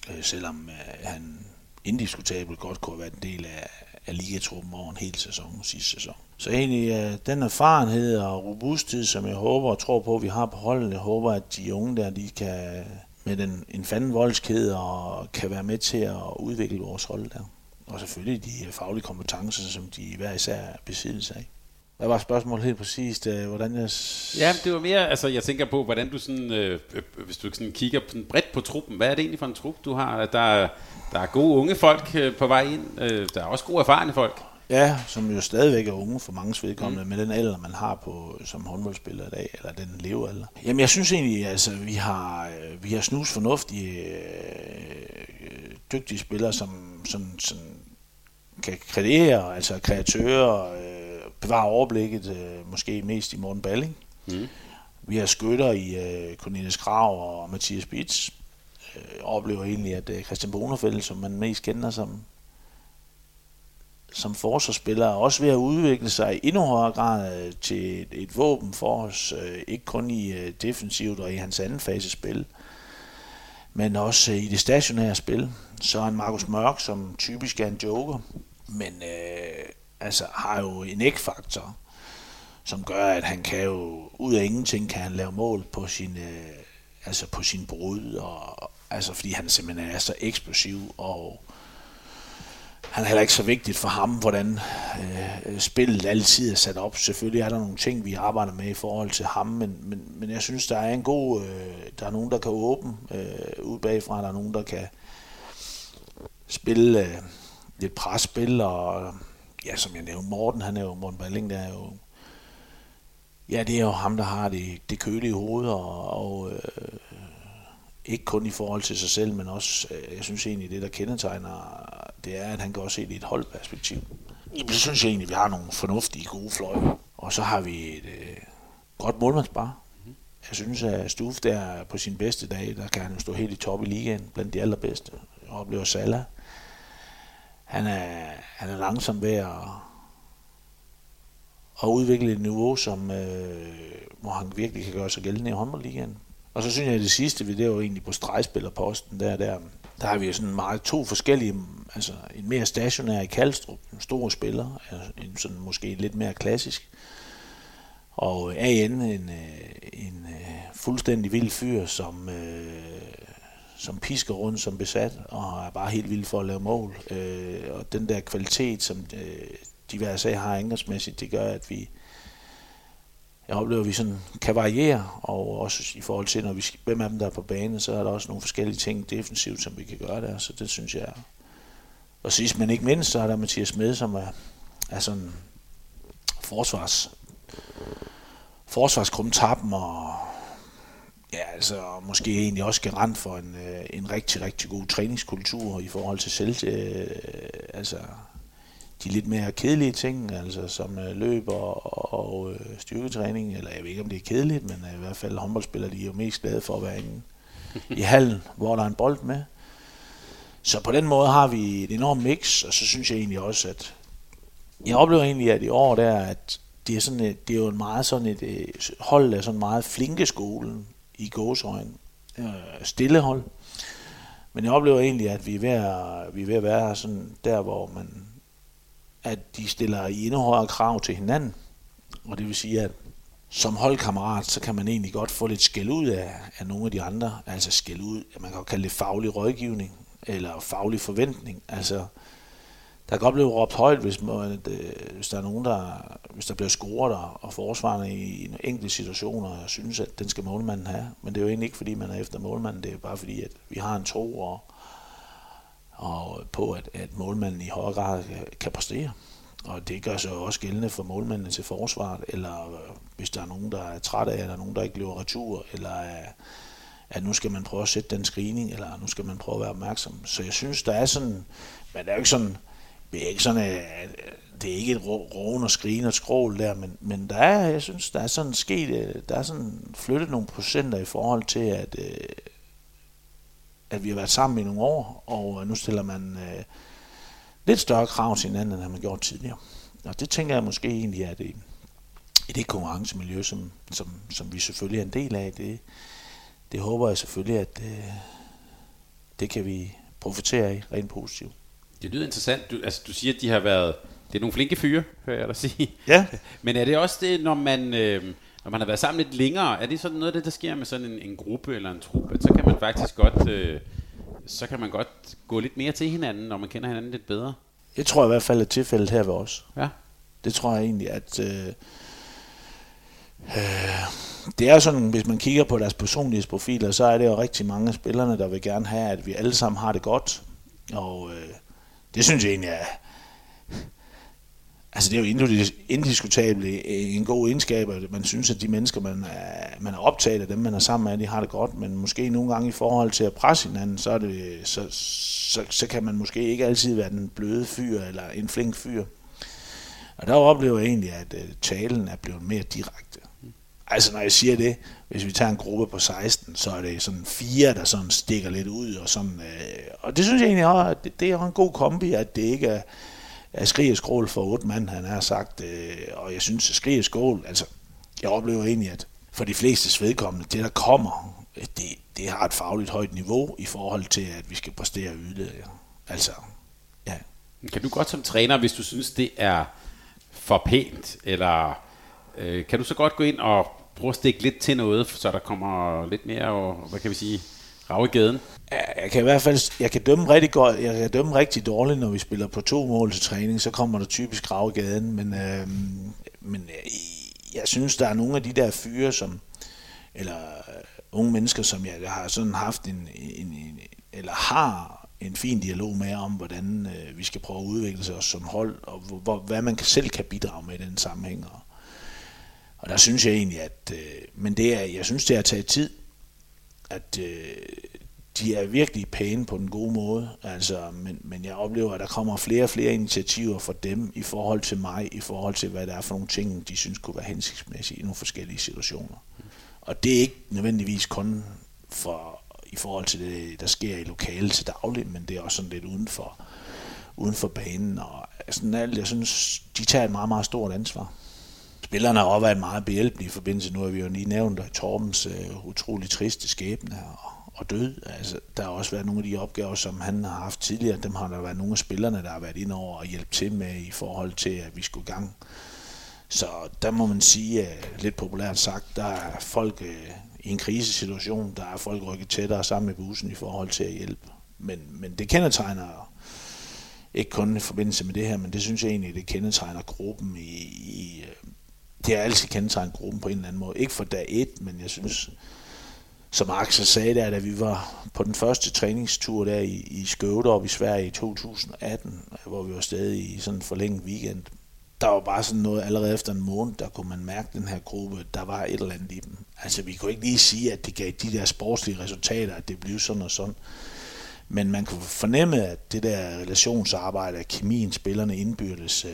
Øh, selvom øh, han indiskutabelt godt kunne have været en del af, af ligatruppen over en hel sæson sidste sæson. Så egentlig øh, den erfarenhed og robusthed, som jeg håber og tror på, at vi har på holdet, jeg håber, at de unge der, de kan med den, en fanden voldskæde og kan være med til at udvikle vores hold der. Og selvfølgelig de faglige kompetencer, som de hver især er besiddelse af. Hvad var spørgsmålet helt præcist? Øh, hvordan jeg... Ja, det var mere, altså jeg tænker på, hvordan du sådan, øh, øh, hvis du sådan kigger sådan bredt på truppen, hvad er det egentlig for en trup, du har? Der, der er gode unge folk øh, på vej ind, øh, der er også gode erfarne folk. Ja, som jo stadigvæk er unge for mange vedkommende, mm. med den alder, man har på som håndboldspiller i dag, eller den levealder. Jamen, jeg synes egentlig, altså, vi har, vi har snus fornuftige, øh, dygtige spillere, som, som, som kan kreere, altså kreatører, øh, bevare overblikket, øh, måske mest i Morten Balling. Mm. Vi har skytter i øh, Cornelis Krav og Mathias Bits. Øh, oplever egentlig, at øh, Christian Bonerfeldt, som man mest kender som som forsvarsspiller er også ved at udvikle sig i endnu højere grad øh, til et, et våben for os, øh, ikke kun i øh, defensivt og i hans anden fase spil, men også i det stationære spil. Så er en Markus Mørk, som typisk er en joker, men øh, altså har jo en ægfaktor, som gør, at han kan jo ud af ingenting kan han lave mål på sin, øh, altså på sin brud, og, altså fordi han simpelthen er så eksplosiv og han er heller ikke så vigtigt for ham, hvordan øh, spillet altid er sat op. Selvfølgelig er der nogle ting, vi arbejder med i forhold til ham, men, men, men jeg synes, der er en god... Øh, der er nogen, der kan åbne øh, ud bagfra. Der er nogen, der kan spille øh, lidt presspil, og ja, som jeg nævnte, Morten, han er jo, Morten Balling, der er jo... Ja, det er jo ham, der har det, det kølige hoved, og, og øh, ikke kun i forhold til sig selv, men også, øh, jeg synes egentlig, det der kendetegner, det er, at han kan også se det i et holdperspektiv. Jeg synes egentlig, vi har nogle fornuftige, gode fløje. Og så har vi et øh, godt målmandsbar. Jeg synes, at Stuf der på sin bedste dag, der kan han jo stå helt i top i ligaen, blandt de allerbedste. Jeg oplever Salah. Han er, han er langsom ved at, at udvikle et niveau, som, øh, hvor han virkelig kan gøre sig gældende i håndboldligaen. Og så synes jeg, at det sidste, vi det var egentlig på stregspillerposten, der, der, der har vi jo sådan meget to forskellige, altså en mere stationær i Kalstrup, en stor spiller, altså en sådan måske lidt mere klassisk, og AN, en, øh, en, en fuldstændig vild fyr, som, øh, som pisker rundt som besat, og er bare helt vild for at lave mål. Øh, og den der kvalitet, som øh, de hver sag har angrebsmæssigt, det gør, at vi, jeg oplever, at vi sådan kan variere, og også i forhold til, når vi hvem af dem der er på banen, så er der også nogle forskellige ting defensivt, som vi kan gøre der, så det synes jeg Og sidst men ikke mindst, så er der Mathias Med, som er, er sådan forsvars, forsvarskrumtappen, og ja, altså måske egentlig også garant for en, øh, en rigtig, rigtig god træningskultur i forhold til selv, øh, altså de lidt mere kedelige ting, altså som øh, løb og, og øh, styrketræning, eller jeg ved ikke om det er kedeligt, men øh, i hvert fald håndboldspillere, de er jo mest glade for at være inde i hallen, hvor der er en bold med. Så på den måde har vi et enormt mix, og så synes jeg egentlig også, at jeg oplever egentlig, at i år der, at det er, sådan et, det er jo en meget sådan et et hold af sådan meget flinke skolen i gåsøjne. Øh, stille hold. Men jeg oplever egentlig, at vi er ved at, vi er ved at være sådan der, hvor man at de stiller i endnu højere krav til hinanden. Og det vil sige, at som holdkammerat, så kan man egentlig godt få lidt skæld ud af, af nogle af de andre. Altså skæld ud, man kan jo kalde det faglig rådgivning, eller faglig forventning. Altså, der kan godt blive råbt højt, hvis, man, øh, hvis der er nogen, der, hvis der bliver scoret, og, og forsvarende i en enkelt situation, og synes, at den skal målmanden have. Men det er jo egentlig ikke, fordi man er efter målmanden, det er bare fordi, at vi har en tro, og, og på, at, at målmanden i højere grad kan præstere. Og det gør sig også gældende for målmændene til forsvaret, eller øh, hvis der er nogen, der er træt af, eller nogen, der ikke løber retur, eller at, at nu skal man prøve at sætte den screening, eller nu skal man prøve at være opmærksom. Så jeg synes, der er sådan, men det er jo ikke sådan, det er ikke sådan, at det er ikke et roen og skrigen og skrål der, men, men der er, jeg synes, der er sådan sket, øh, der er sådan flyttet nogle procenter i forhold til, at, øh, at vi har været sammen i nogle år, og nu stiller man øh, lidt større krav til hinanden, end man gjort tidligere. Og det tænker jeg måske egentlig, at det, i det konkurrencemiljø, som, som, som vi selvfølgelig er en del af, det, det håber jeg selvfølgelig, at det, det kan vi profitere af rent positivt. Det lyder interessant. Du, altså, du siger, at de har været... Det er nogle flinke fyre, hører jeg dig sige. Ja. Men er det også det, når man, øh, når man har været sammen lidt længere, er det sådan noget af det, der sker med sådan en, en gruppe eller en truppe, at så kan man faktisk godt... Øh, så kan man godt gå lidt mere til hinanden, når man kender hinanden lidt bedre. Det tror jeg i hvert fald er tilfældet her ved os. Ja. Det tror jeg egentlig, at... Øh, øh, det er sådan, hvis man kigger på deres personlighedsprofiler, så er det jo rigtig mange af spillerne, der vil gerne have, at vi alle sammen har det godt. Og øh, det synes jeg egentlig er... Altså det er jo indiskutabelt øh, en god egenskab, at man synes, at de mennesker, man er, man er optaget af dem, man er sammen med, de har det godt, men måske nogle gange i forhold til at presse hinanden, så, er det, så, så, så kan man måske ikke altid være den bløde fyr eller en flink fyr. Og der oplever jeg egentlig, at øh, talen er blevet mere direkte. Altså når jeg siger det, hvis vi tager en gruppe på 16, så er det sådan fire, der sådan stikker lidt ud. Og, sådan, øh, og det synes jeg egentlig også, at det, det er en god kombi, at det ikke er, er skrig og skrål for otte mand, han har sagt. Øh, og jeg synes, at skrig og skrål, altså jeg oplever egentlig, at for de fleste vedkommende, det der kommer, øh, det, det har et fagligt højt niveau i forhold til, at vi skal præstere yderligere. Altså, ja. Kan du godt som træner, hvis du synes, det er for pænt, eller øh, kan du så godt gå ind og prøve at stikke lidt til noget, så der kommer lidt mere, og, hvad kan vi sige, rav i gaden? Jeg kan i hvert fald jeg kan dømme rigtig godt, jeg kan dømme rigtig dårligt, når vi spiller på to mål til træning, så kommer der typisk rav i gaden, men, øhm, øh, men jeg, jeg synes, der er nogle af de der fyre, som, eller øh, unge mennesker, som jeg, jeg har sådan haft en, en, en, eller har en fin dialog med om, hvordan øh, vi skal prøve at udvikle os som hold, og hvor, hvad man selv kan bidrage med i den sammenhæng. Og, og der synes jeg egentlig, at øh, men det er, jeg synes, det har taget tid, at øh, de er virkelig pæne på den gode måde, altså, men, men jeg oplever, at der kommer flere og flere initiativer fra dem i forhold til mig, i forhold til, hvad der er for nogle ting, de synes kunne være hensigtsmæssige i nogle forskellige situationer. Og det er ikke nødvendigvis kun for, i forhold til det, der sker i lokalet til daglig, men det er også sådan lidt uden for, uden for banen. Og sådan alt, jeg synes, de tager et meget, meget stort ansvar. Spillerne har også været meget behjælpelige i forbindelse, nu har vi jo lige nævnt Torbens øh, utrolig triste skæbne og, og død. Altså, der har også været nogle af de opgaver, som han har haft tidligere. Dem har der været nogle af spillerne, der har været ind over og hjælpe til med i forhold til, at vi skulle i gang. Så der må man sige, øh, lidt populært sagt, der er folk øh, i en krisesituation, der er folk rykket tættere sammen med bussen i forhold til at hjælpe. Men, men det kendetegner ikke kun i forbindelse med det her, men det synes jeg egentlig, det kendetegner gruppen i, i øh, det har altid kendetegnet gruppen på en eller anden måde. Ikke for dag et, men jeg synes, som Axel sagde der, da vi var på den første træningstur der i, i Skøvdorp i Sverige i 2018, hvor vi var stadig i sådan en forlænget weekend, der var bare sådan noget, allerede efter en måned, der kunne man mærke den her gruppe, der var et eller andet i dem. Altså vi kunne ikke lige sige, at det gav de der sportslige resultater, at det blev sådan og sådan. Men man kunne fornemme, at det der relationsarbejde, at kemien, spillerne indbyrdes, øh,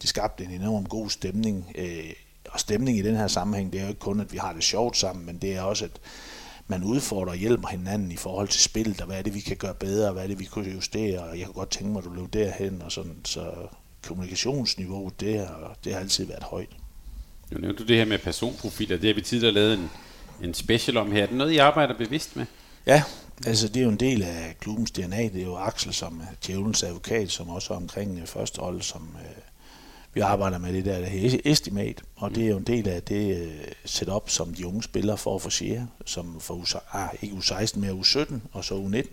det skabte en enorm god stemning. Øh, og stemning i den her sammenhæng, det er jo ikke kun, at vi har det sjovt sammen, men det er også, at man udfordrer og hjælper hinanden i forhold til spillet, og hvad er det, vi kan gøre bedre, og hvad er det, vi kan justere, og jeg kan godt tænke mig, at du løb derhen, og sådan, så kommunikationsniveauet, det har, det har altid været højt. Nu nævnte du det her med personprofiler, det har vi tidligere lavet en, en special om her. Er det noget, I arbejder bevidst med? Ja, altså det er jo en del af klubbens DNA. Det er jo Axel som djævelens advokat, som også er omkring øh, første hold, som øh, vi arbejder med det der, der hedder estimat, og det er jo en del af det øh, setup, som de unge spillere får for at få som for U, ah, ikke U16, men U17 og så U19.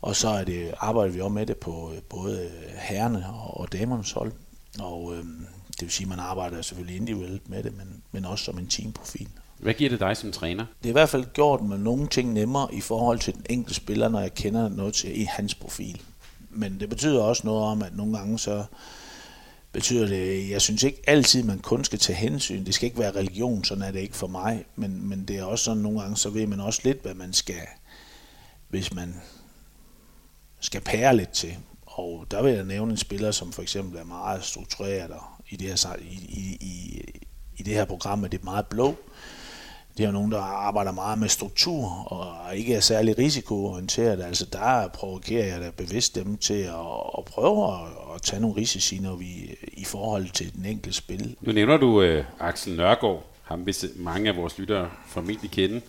Og så er det, arbejder vi også med det på øh, både herrene og, og damernes hold. Og øh, det vil sige, at man arbejder selvfølgelig individuelt med det, men, men også som en teamprofil. Hvad giver det dig som træner? Det er i hvert fald gjort med nogle ting nemmere i forhold til den enkelte spiller, når jeg kender noget til i hans profil. Men det betyder også noget om, at nogle gange så betyder det, jeg synes ikke altid, man kun skal tage hensyn. Det skal ikke være religion, sådan er det ikke for mig. Men, men det er også sådan, nogle gange, så ved man også lidt, hvad man skal, hvis man skal pære lidt til. Og der vil jeg nævne en spiller, som for eksempel er meget struktureret og i det her, i, i, i, i det her program, er det meget blå. Det er nogen, der arbejder meget med struktur og ikke er særlig risikoorienteret. Altså der provokerer jeg da bevidst dem til at, at prøve at, at tage nogle risici, når vi i forhold til den enkelte spil. Nu nævner du uh, Axel Nørgaard, ham hvis mange af vores lyttere formentlig kende.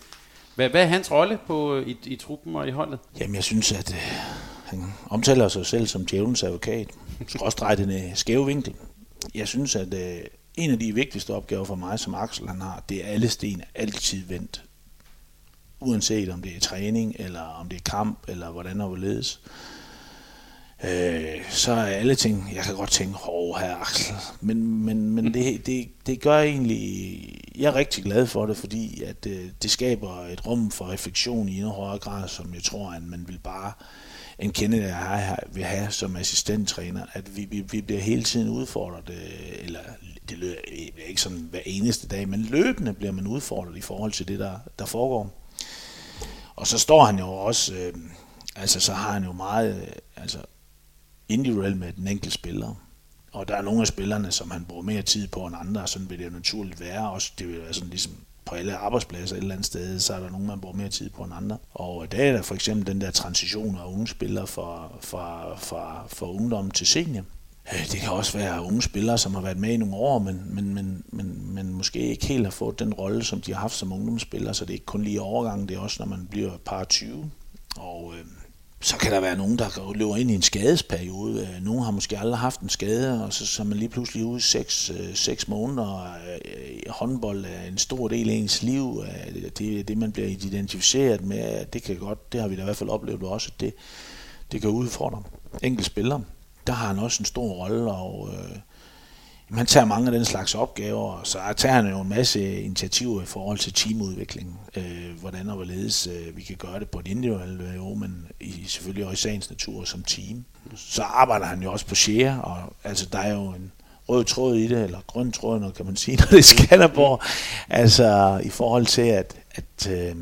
Hvad, hvad er hans rolle på, i, i truppen og i holdet? Jamen jeg synes, at uh, han omtaler sig selv som djævelens advokat. Skråstrej den uh, skæve vinkel. Jeg synes, at uh, en af de vigtigste opgaver for mig, som Axel han har, det er alle sten altid vendt. Uanset om det er træning, eller om det er kamp, eller hvordan og hvorledes. Øh, så er alle ting, jeg kan godt tænke, åh her Axel, men, men, men det, det, det gør egentlig, jeg er rigtig glad for det, fordi at det, øh, det skaber et rum for refleksion i endnu højere grad, som jeg tror, at man vil bare en kende, jeg vil have som assistenttræner, at vi, vi, vi bliver hele tiden udfordret, øh, eller det løber ikke sådan hver eneste dag, men løbende bliver man udfordret i forhold til det, der, der foregår. Og så står han jo også, øh, altså så har han jo meget øh, altså individuelt med den enkelte spiller. Og der er nogle af spillerne, som han bruger mere tid på end andre, og sådan vil det jo naturligt være. Også det vil være sådan ligesom på alle arbejdspladser et eller andet sted, så er der nogen, man bruger mere tid på end andre. Og der er der for eksempel den der transition af unge spillere fra, fra, fra, fra ungdom til senior. Øh, det kan også være unge spillere, som har været med i nogle år, men, men, men, men, men måske ikke helt har fået den rolle, som de har haft som ungdomsspillere, så det er ikke kun lige overgangen, det er også, når man bliver par 20. Og øh, så kan der være nogen, der løber ind i en skadesperiode. Øh, nogle har måske aldrig haft en skade, og så, så er man lige pludselig ude i 6, 6 øh, måneder. Øh, håndbold er en stor del af ens liv. Det er det, man bliver identificeret med. Det kan godt, det har vi da i hvert fald oplevet også, at det, det kan udfordre enkelte spillere der har han også en stor rolle, og øh, han tager mange af den slags opgaver, og så tager han jo en masse initiativer i forhold til teamudvikling, øh, hvordan og hvorledes øh, vi kan gøre det på et individuelt niveau, men i, selvfølgelig også i sagens natur som team. Så arbejder han jo også på share, og altså der er jo en rød tråd i det, eller grøn tråd, når kan man sige, når det er Skanderborg, altså i forhold til, at, at øh,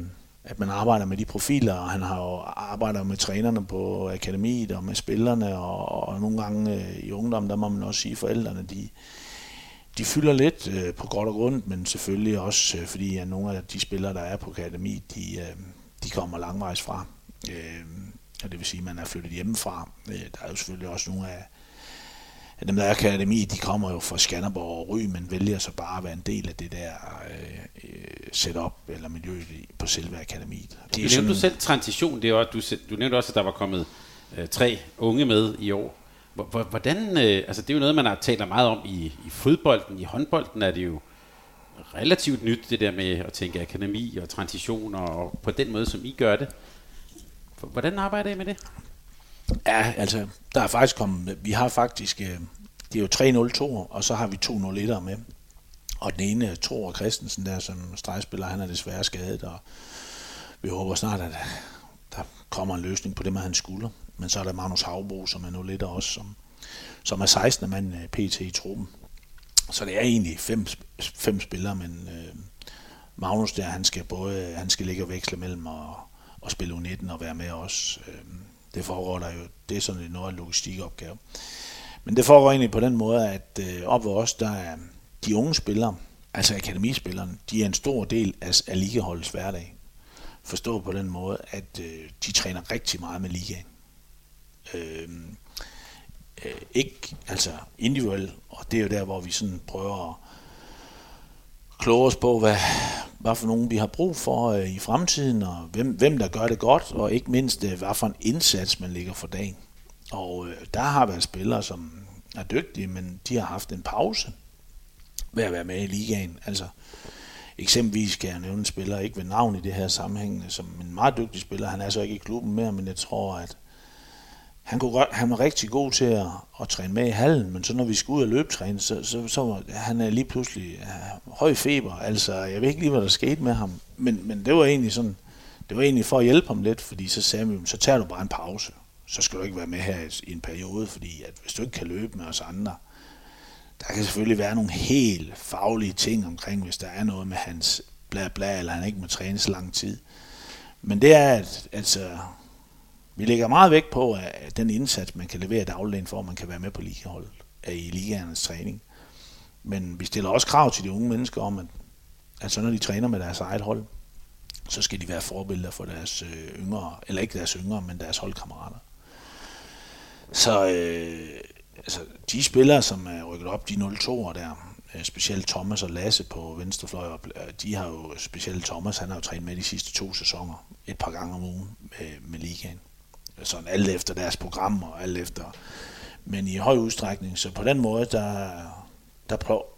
at man arbejder med de profiler, og han har jo arbejdet med trænerne på akademiet og med spillerne, og, og nogle gange øh, i ungdommen, der må man også sige, at forældrene, de, de fylder lidt øh, på godt og grund, men selvfølgelig også, øh, fordi at nogle af de spillere, der er på akademiet, de, øh, de kommer langvejs fra. Øh, og det vil sige, at man er flyttet hjemmefra. Øh, der er jo selvfølgelig også nogle af, dem, der er akademi, de kommer jo fra Skanderborg og Ry, men vælger så bare at være en del af det der øh, setup eller miljø på selve akademiet. Det du nævnte sådan, du selv transition, det er også, du, du nævnte også, at der var kommet øh, tre unge med i år. Hvordan, øh, altså det er jo noget, man har talt meget om i, i fodbolden, i håndbolden er det jo relativt nyt, det der med at tænke akademi og transition, og på den måde, som I gør det. Hvordan arbejder I med det? Ja, altså, der er faktisk kommet, vi har faktisk, øh, det er jo 3-0-2, og så har vi 2 0 1 med. Og den ene, øh, Thor Christensen der, som stregspiller, han er desværre skadet, og vi håber snart, at øh, der kommer en løsning på det med hans skulder. Men så er der Magnus Havbro, som er nu lidt også, som, som er 16. mand PT i truppen. Så det er egentlig fem, fem spillere, men øh, Magnus der, han skal både han skal ligge og veksle mellem og, og spille U19 og være med os. Øh, det foregår der jo, det er sådan en noget logistikopgave. Men det foregår egentlig på den måde, at øh, op ved os, der er de unge spillere, altså akademispillerne, de er en stor del af, af ligeholdets hverdag. Forstå på den måde, at øh, de træner rigtig meget med ligaen. Øh, øh, ikke altså individuelt, og det er jo der, hvor vi sådan prøver at kloge os på, hvad, hvad for nogen vi har brug for øh, i fremtiden, og hvem, hvem der gør det godt, og ikke mindst, øh, hvad for en indsats man ligger for dagen. Og øh, der har været spillere, som er dygtige, men de har haft en pause ved at være med i ligaen. Altså, eksempelvis kan jeg nævne en spiller, ikke ved navn i det her sammenhæng, som en meget dygtig spiller. Han er så ikke i klubben mere, men jeg tror, at han, kunne godt, han var rigtig god til at, at træne med i hallen, men så når vi skulle ud og løbetræne, så, så, så var han er lige pludselig uh, høj feber. Altså, jeg ved ikke lige, hvad der skete med ham, men, men det var egentlig sådan, det var egentlig for at hjælpe ham lidt, fordi så sagde vi, så tager du bare en pause. Så skal du ikke være med her i en periode, fordi at hvis du ikke kan løbe med os andre, der kan selvfølgelig være nogle helt faglige ting omkring, hvis der er noget med hans bla bla, eller han ikke må træne så lang tid. Men det er, at altså, vi lægger meget vægt på, at den indsats, man kan levere i dagligdagen, for at man kan være med på ligaholdet, i ligaernes træning. Men vi stiller også krav til de unge mennesker om, at, at så når de træner med deres eget hold, så skal de være forbilleder for deres øh, yngre, eller ikke deres yngre, men deres holdkammerater. Så øh, altså, de spillere, som er rykket op, de 0-2'er der, øh, specielt Thomas og Lasse på venstrefløj, øh, de har jo, specielt Thomas, han har jo trænet med de sidste to sæsoner, et par gange om ugen med, med ligaen. Sådan alt efter deres program og alt efter, men i høj udstrækning. Så på den måde, der, der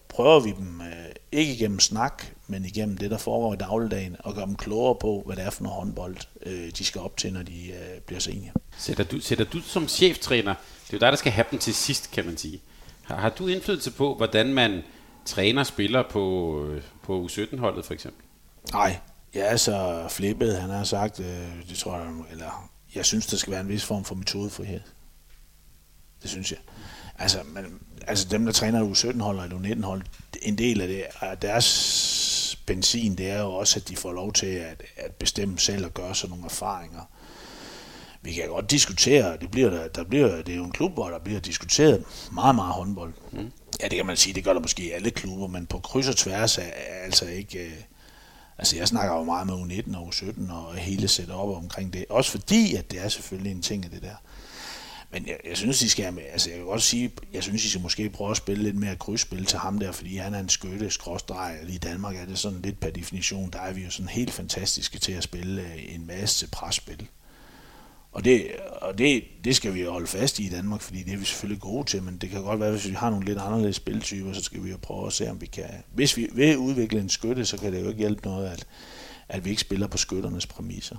prøver vi dem øh, ikke igennem snak, men igennem det, der foregår i dagligdagen, og gøre dem klogere på, hvad det er for noget håndbold, øh, de skal op til, når de øh, bliver senior. Sætter du, sætter du som cheftræner, det er jo dig, der skal have dem til sidst, kan man sige. Har, har du indflydelse på, hvordan man træner spiller på, på U17-holdet for eksempel? Nej, jeg er så flippet. Han har sagt, øh, det tror jeg, eller jeg synes, der skal være en vis form for metodefrihed. Det synes jeg. Altså, men, altså dem, der træner U17-hold og U19-hold, en del af det, af deres benzin, det er jo også, at de får lov til at, at bestemme selv og gøre sig nogle erfaringer. Vi kan godt diskutere, det bliver der, der bliver, det er jo en klub, hvor der bliver diskuteret meget, meget håndbold. Mm. Ja, det kan man sige, det gør der måske i alle klubber, men på kryds og tværs er, er altså ikke... Øh, altså jeg snakker jo meget med U19 og U17 og hele setup'et omkring det. Også fordi, at det er selvfølgelig en ting af det der. Men jeg, jeg synes, de skal, altså jeg kan godt sige, jeg synes, de skal måske prøve at spille lidt mere krydsspil til ham der, fordi han er en skytte, skråstreg, i Danmark er det sådan lidt per definition, der er vi jo sådan helt fantastiske til at spille øh, en masse presspil. Og, det, og det, det skal vi holde fast i i Danmark, fordi det er vi selvfølgelig gode til, men det kan godt være, hvis vi har nogle lidt anderledes spiltyper, så skal vi jo prøve at se, om vi kan... Hvis vi vil udvikle en skytte, så kan det jo ikke hjælpe noget, at, at vi ikke spiller på skytternes præmisser.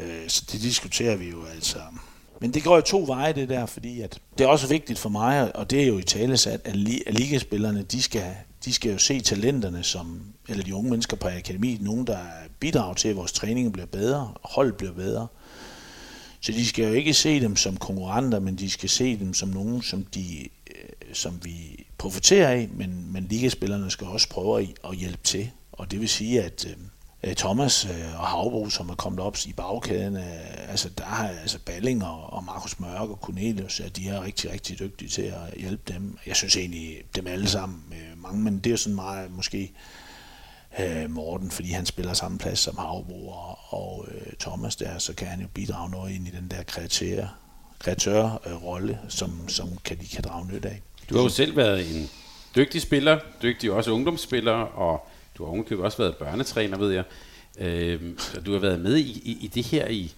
Øh, så det diskuterer vi jo altså men det går jo to veje, det der, fordi at det er også vigtigt for mig, og det er jo i tale sat, at, li- at ligaspillerne, de skal, de skal jo se talenterne som, eller de unge mennesker på akademiet, nogen, der bidrager til, at vores træning bliver bedre, holdet bliver bedre. Så de skal jo ikke se dem som konkurrenter, men de skal se dem som nogen, som, de, øh, som vi profiterer af, men, men ligaspillerne skal også prøve at, at hjælpe til. Og det vil sige, at øh, Thomas øh, og Havbro, som er kommet op i bagkæden. Øh, altså, der har altså Balling og, og Markus Mørk og Cornelius, ja, de er rigtig, rigtig dygtige til at hjælpe dem. Jeg synes egentlig, dem alle sammen, øh, mange, men det er sådan meget måske Morten, fordi han spiller samme plads som Havbro og, og Thomas der, så kan han jo bidrage noget ind i den der kreatør, kreatør-rolle, som, som kan, de kan drage nytte af. Du har jo selv været en dygtig spiller, dygtig også ungdomsspiller, og du har ovenkøbet også været børnetræner, ved jeg. Øh, og du har været med i, i, i det her i,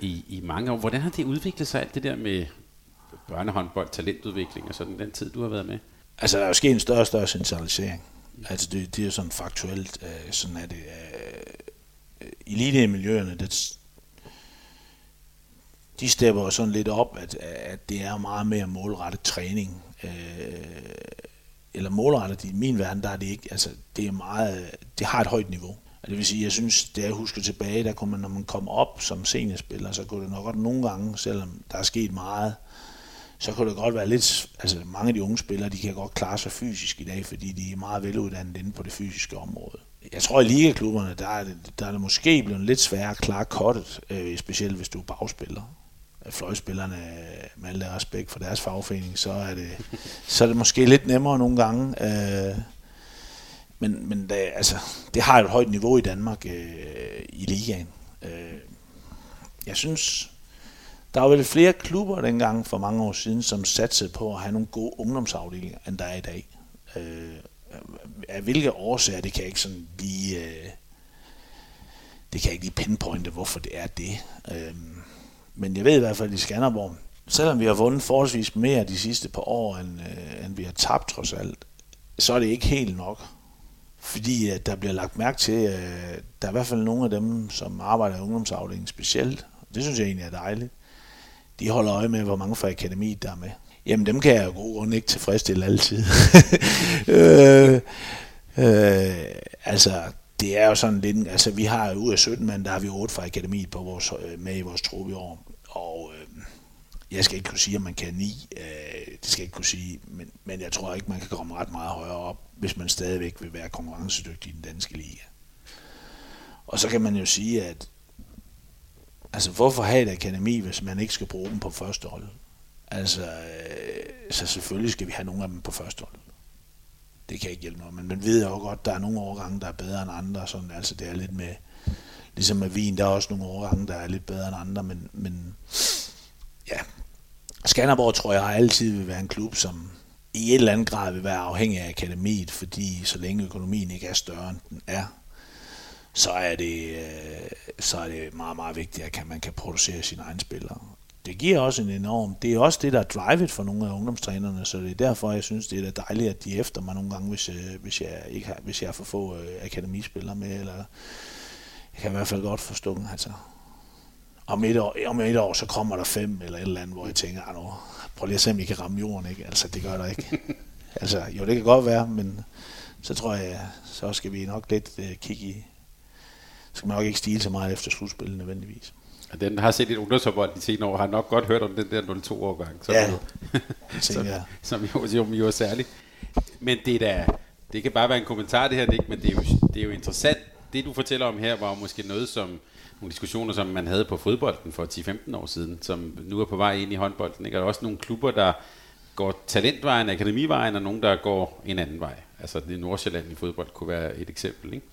i, i mange år. Hvordan har det udviklet sig, alt det der med børnehåndbold, talentudvikling og sådan den tid, du har været med? Altså, der er jo sket en større og større centralisering. Altså, det, det er sådan faktuelt, øh, sådan er det. Øh, elite-miljøerne, det, de stepper jo sådan lidt op, at, at det er meget mere målrettet træning. Øh, eller målrettet i min verden, der er det ikke, altså det er meget, det har et højt niveau. Og det vil sige, jeg synes, det jeg husker tilbage, der kunne man, når man kommer op som seniorspiller, så kunne det nok godt nogle gange, selvom der er sket meget, så kunne det godt være lidt, altså mange af de unge spillere, de kan godt klare sig fysisk i dag, fordi de er meget veluddannede inde på det fysiske område. Jeg tror, i ligaklubberne, der er det, der er det måske blevet lidt sværere at klare kottet, øh, specielt hvis du er bagspiller fløjspillerne, med al respekt for deres fagforening, så er det, så er det måske lidt nemmere nogle gange. Øh, men men det, altså, det har et højt niveau i Danmark øh, i ligaen. Øh, jeg synes, der var vel flere klubber dengang for mange år siden, som satsede på at have nogle gode ungdomsafdelinger, end der er i dag. Øh, af hvilke årsager, det kan jeg ikke sådan lige... Øh, det kan jeg ikke lige pinpointe, hvorfor det er det. Øh, men jeg ved i hvert fald i Skanderborg, selvom vi har vundet forholdsvis mere de sidste par år, end, øh, end vi har tabt trods alt, så er det ikke helt nok. Fordi at der bliver lagt mærke til, at øh, der er i hvert fald nogle af dem, som arbejder i ungdomsafdelingen specielt. Det synes jeg egentlig er dejligt. De holder øje med, hvor mange fra akademiet der er med. Jamen dem kan jeg jo god grund ikke tilfredsstille altid. øh, øh, altså, det er jo sådan lidt, altså vi har ud af 17 mand, der har vi 8 fra akademiet på vores, øh, med i vores truppe i år. Og øh, jeg skal ikke kunne sige, om man kan ni. Øh, det skal jeg ikke kunne sige. Men, men jeg tror ikke, man kan komme ret meget højere op, hvis man stadigvæk vil være konkurrencedygtig i den danske liga. Og så kan man jo sige, at altså, hvorfor have et akademi, hvis man ikke skal bruge dem på første hold? Altså, øh, så selvfølgelig skal vi have nogle af dem på første hold. Det kan ikke hjælpe noget, men man ved jo godt, at der er nogle årgange, der er bedre end andre. Sådan, altså, det er lidt med, ligesom med vin, der er også nogle årgange, der er lidt bedre end andre, men, men ja, Skanderborg tror jeg altid vil være en klub, som i et eller andet grad vil være afhængig af akademiet, fordi så længe økonomien ikke er større, end den er, så er det, øh, så er det meget, meget vigtigt, at man kan producere sine egne spillere. Det giver også en enorm, det er også det, der er drivet for nogle af ungdomstrænerne, så det er derfor, jeg synes, det er da dejligt, at de efter mig nogle gange, hvis, øh, hvis, jeg, ikke har, hvis jeg for få øh, akademispillere med, eller jeg kan i hvert fald godt forstå, altså, om et, år, om et år, så kommer der fem eller et eller andet, hvor jeg tænker, nu, prøv lige at se, om I kan ramme jorden, ikke? Altså, det gør der ikke. altså, jo, det kan godt være, men så tror jeg, så skal vi nok lidt uh, kigge i, skal man nok ikke stile så meget efter slutspillet nødvendigvis. Og den har set et ungdomsophold de senere år, har nok godt hørt om den der 0-2-årgang. Som ja, jo, som, jeg. som jo, jo, jo er særlig. Men det, er da, det kan bare være en kommentar det her, Nick, men det er, jo, det er jo interessant. Det du fortæller om her var måske noget, som nogle diskussioner, som man havde på fodbolden for 10-15 år siden, som nu er på vej ind i håndbolden. Ikke? Og der er også nogle klubber, der går talentvejen, akademivejen, og nogen, der går en anden vej. Altså det Nordsjælland i fodbold kunne være et eksempel. Ikke?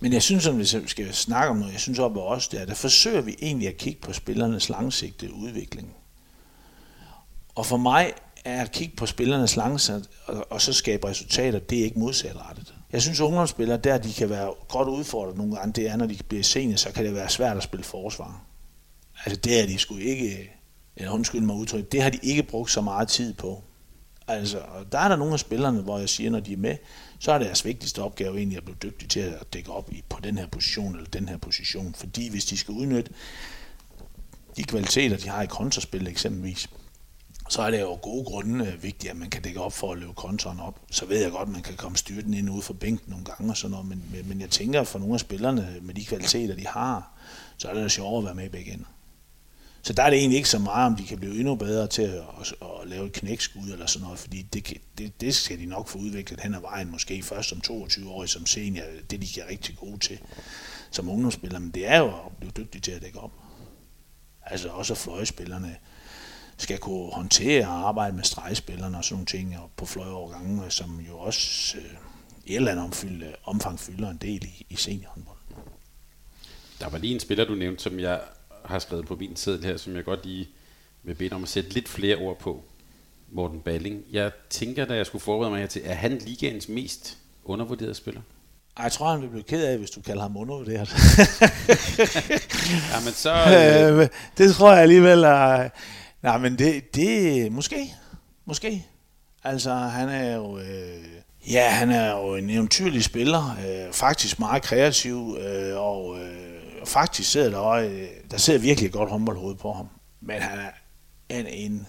Men jeg synes, om vi skal snakke om noget, jeg synes op også, det er, der forsøger vi egentlig at kigge på spillernes langsigtede udvikling. Og for mig er at kigge på spillernes langsigtede, og, og så skabe resultater, det er ikke modsatrettet. Jeg synes, at ungdomsspillere, der de kan være godt udfordret nogle gange, det er, når de bliver senior, så kan det være svært at spille forsvar. Altså det er de sgu ikke, eller undskyld mig udtryk, det har de ikke brugt så meget tid på. Altså, der er der nogle af spillerne, hvor jeg siger, når de er med, så er deres vigtigste opgave egentlig at blive dygtig til at dække op i, på den her position eller den her position. Fordi hvis de skal udnytte de kvaliteter, de har i kontraspil eksempelvis, så er det jo gode grunde øh, vigtigt, at man kan dække op for at løbe kontoren op. Så ved jeg godt, at man kan komme styrten ind ude for bænken nogle gange og sådan noget, men, men jeg tænker, for nogle af spillerne med de kvaliteter, de har, så er det da sjovere at være med i begge ender. Så der er det egentlig ikke så meget, om de kan blive endnu bedre til at, at, at lave et knækskud eller sådan noget, fordi det, det, det skal de nok få udviklet hen ad vejen, måske først som 22 år som senior, det de er rigtig gode til som ungdomsspiller, men det er jo at blive dygtig til at dække op. Altså også fløjespillerne skal kunne håndtere og arbejde med stregspillerne og sådan nogle ting og på fløjeovergange, som jo også øh, i et eller andet omfyld, omfang fylder en del i, i seniorhåndbold. Der var lige en spiller, du nævnte, som jeg har skrevet på min seddel her, som jeg godt lige vil bede om at sætte lidt flere ord på. Morten Balling. Jeg tænker, da jeg skulle forberede mig her til, er han ligaens mest undervurderede spiller? Ej, jeg tror, han vil blive ked af, hvis du kalder ham undervurderet. ja, men så... Øh... det tror jeg alligevel er... Nej, men det, det måske. Måske. Altså, han er jo... Øh, ja, han er jo en eventyrlig spiller. Øh, faktisk meget kreativ. Øh, og øh, faktisk sidder der øh, der sidder virkelig et godt håndboldhoved på ham. Men han er en, en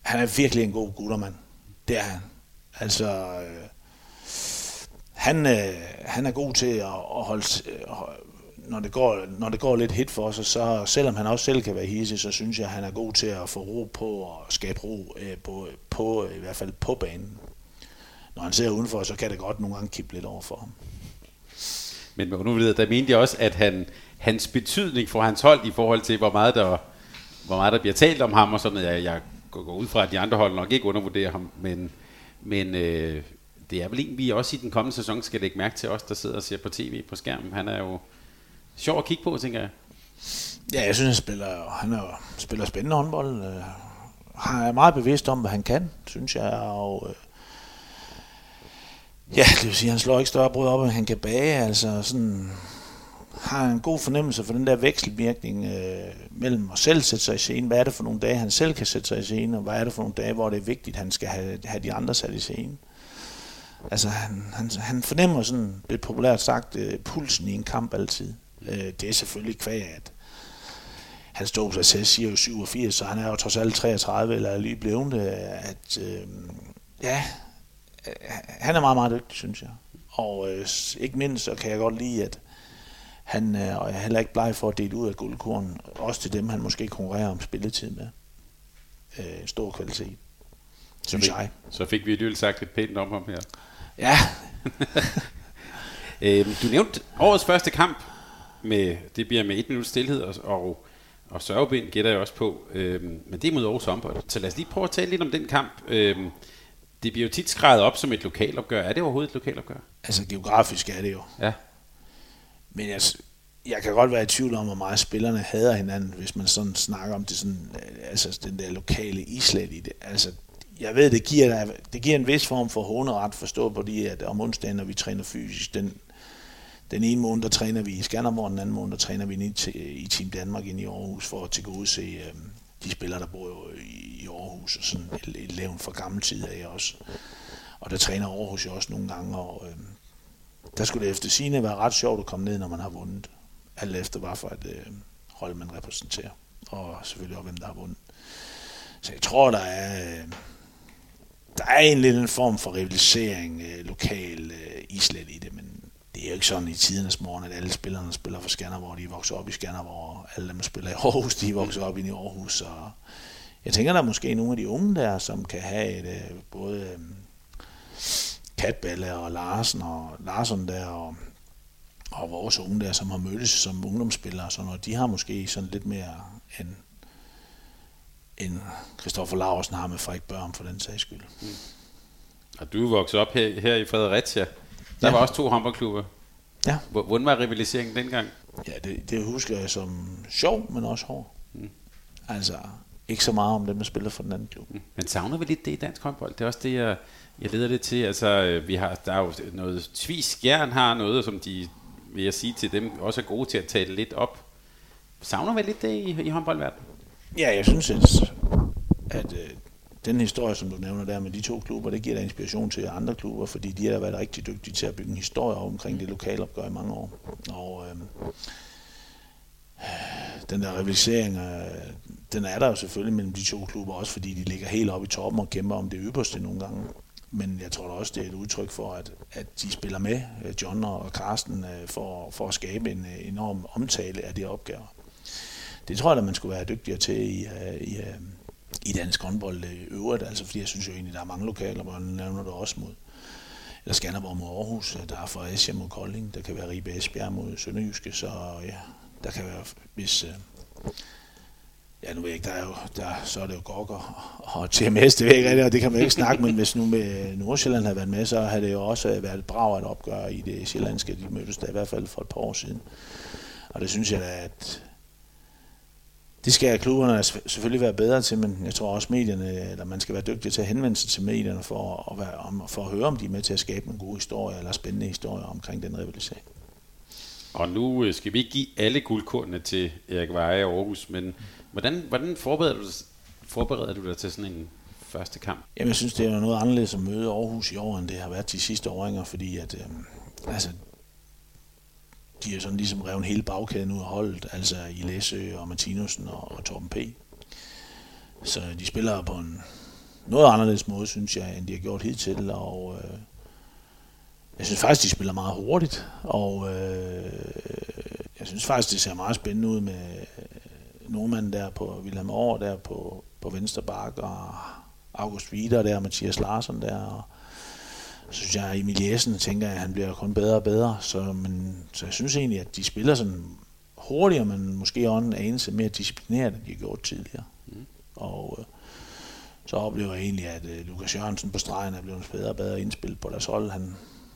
han er virkelig en god guttermand. Det er han. Altså, øh, han, øh, han er god til at, at holde, øh, når det, går, når det går lidt hit for sig, så selvom han også selv kan være hissig, så synes jeg, at han er god til at få ro på og skabe ro øh, på, på, i hvert fald på banen. Når han ser udenfor, så kan det godt nogle gange kippe lidt over for ham. Men med undervurderet, der mente jeg også, at han, hans betydning for hans hold i forhold til, hvor meget der, hvor meget der bliver talt om ham, og sådan noget, jeg, jeg går ud fra, at de andre hold nok ikke undervurderer ham, men, men øh, det er vel en, vi også i den kommende sæson skal lægge mærke til os, der sidder og ser på tv på skærmen. Han er jo sjov at kigge på, tænker jeg. Ja, jeg synes, han spiller, han er, spiller spændende håndbold. Øh, han er meget bevidst om, hvad han kan, synes jeg. Og, øh, ja, det vil sige, at han slår ikke større brød op, end han kan bage. Altså sådan, har en god fornemmelse for den der vekselvirkning øh, mellem at selv sætte sig i scene. Hvad er det for nogle dage, han selv kan sætte sig i scene, og hvad er det for nogle dage, hvor det er vigtigt, at han skal have, have de andre sat i scene. Altså, han, han, han fornemmer sådan, lidt populært sagt, øh, pulsen i en kamp altid. Øh, det er selvfølgelig kvæg, at han stod sig selv, siger jo 87, så han er jo trods alt 33, eller lige blevet det, at øh, ja, han er meget, meget dygtig, synes jeg. Og øh, ikke mindst, så kan jeg godt lide, at han øh, og er heller ikke bleg for at dele ud af guldkorn, også til dem, han måske konkurrerer om spilletid med. Øh, stor kvalitet, synes fik, jeg. Så fik vi alligevel sagt lidt pænt om ham her. Ja, Øhm, du nævnte årets første kamp, med, det bliver med et minut stillhed og, og, og sørgebind, gætter jeg også på. Øhm, men det er mod Aarhus håndbold. Så lad os lige prøve at tale lidt om den kamp. Øhm, det bliver jo tit skrevet op som et lokalopgør. Er det overhovedet et lokalopgør? altså geografisk er det jo. Ja. Men jeg, jeg kan godt være i tvivl om, hvor meget spillerne hader hinanden, hvis man sådan snakker om det sådan, øh, altså den der lokale islet i det. Altså, jeg ved, det giver, det giver en vis form for håneret forstå på de, at om onsdagen, når vi træner fysisk, den, den ene måned, der træner vi i Skanderborg, den anden måned, der træner vi i, i Team Danmark ind i Aarhus, for at tilgodese øh, de spillere, der bor i, i Aarhus, og sådan et, et levn fra gammel tid af også. Og der træner Aarhus jo også nogle gange, og øh, der skulle det efter sine være ret sjovt at komme ned, når man har vundet. Alt efter, hvad for et øh, hold man repræsenterer. Og selvfølgelig også, hvem der har vundet. Så jeg tror, der er, øh, der er en lille en form for rivalisering øh, lokal øh, islet i det, men det er jo ikke sådan i tidernes morgen, at alle spillerne spiller for Skanderborg, de vokser op i Skanderborg, og alle dem, der spiller i Aarhus, de vokser op i Aarhus, så jeg tænker, der er måske nogle af de unge der, som kan have et, øh, både øhm, Katballe og Larsen og Larsen der, og, og vores unge der, som har mødtes som ungdomsspillere, så når de har måske sådan lidt mere end, end Christoffer Laursen har med Frederik Børn for den sags skyld. Mm. Og du er vokset op her, her i Fredericia. Der Ja. var også to håndboldklubber. Ja, Hvor- Hvordan var rivaliseringen dengang? ja det, det husker jeg som sjov, men også hård. Mm. Altså, ikke så meget om dem, der spiller for den anden klub. Men savner vi lidt det i dansk håndbold? Det er også det, jeg, jeg leder lidt til. Altså, øh, vi har, der er jo noget... Tvis Skjern har noget, som de, vil jeg sige til dem, også er gode til at tale lidt op. Savner vi lidt det i, i håndboldverdenen? Ja, jeg synes, at, at øh, den historie, som du nævner der med de to klubber, det giver da inspiration til andre klubber, fordi de har været rigtig dygtige til at bygge en historie omkring det lokale opgør i mange år. Og øh, den der rivalisering, øh, den er der jo selvfølgelig mellem de to klubber, også fordi de ligger helt oppe i toppen og kæmper om det ypperste nogle gange. Men jeg tror da også, det er et udtryk for, at, at de spiller med, øh, John og Carsten, øh, for, for at skabe en øh, enorm omtale af de opgaver. Det tror jeg at man skulle være dygtigere til i, i, i dansk håndbold i øvrigt, altså fordi jeg synes jo egentlig, der er mange lokaler, hvor man nævner det også mod eller Skanderborg mod Aarhus, der er Fredericia mod Kolding, der kan være Ribe Esbjerg mod Sønderjyske, så ja, der kan være, hvis, øh, ja nu ved jeg ikke, der er jo, der, så er det jo Gok og, og TMS, det ved jeg ikke rigtigt, og det kan man ikke snakke, men hvis nu med Nordsjælland havde været med, så havde det jo også været et brag at opgøre i det sjællandske, de mødtes der i hvert fald for et par år siden. Og det synes jeg da, at det skal klubberne selvfølgelig være bedre til, men jeg tror også medierne, eller man skal være dygtig til at henvende sig til medierne for at, være, om, for at høre, om de er med til at skabe nogle gode historier eller spændende historier omkring den rivalisering. Og nu øh, skal vi ikke give alle guldkornene til Erik Veje og Aarhus, men hvordan, hvordan forbereder, du, forbereder du dig til sådan en første kamp? Jamen, jeg synes, det er noget anderledes at møde Aarhus i år, end det har været de sidste åringer, fordi at, øh, altså, de har sådan ligesom revet hele bagkæden ud af holdet, altså i Læsø og Martinussen og, og Torben P. Så de spiller på en noget anderledes måde, synes jeg, end de har gjort hidtil, og øh, jeg synes faktisk, de spiller meget hurtigt, og øh, jeg synes faktisk, det ser meget spændende ud med nordmanden der på Wilhelm Aar der på, på venstre bak, og August Wider der, Mathias Larsen der, og så synes jeg, at Emil Jessen tænker, at han bliver kun bedre og bedre, så, men, så jeg synes egentlig, at de spiller sådan hurtigere, men måske også en anelse mere disciplineret, end de har gjort tidligere. Mm. Og øh, så oplever jeg egentlig, at øh, Lukas Jørgensen på stregen er blevet bedre og bedre indspil på deres hold. Han,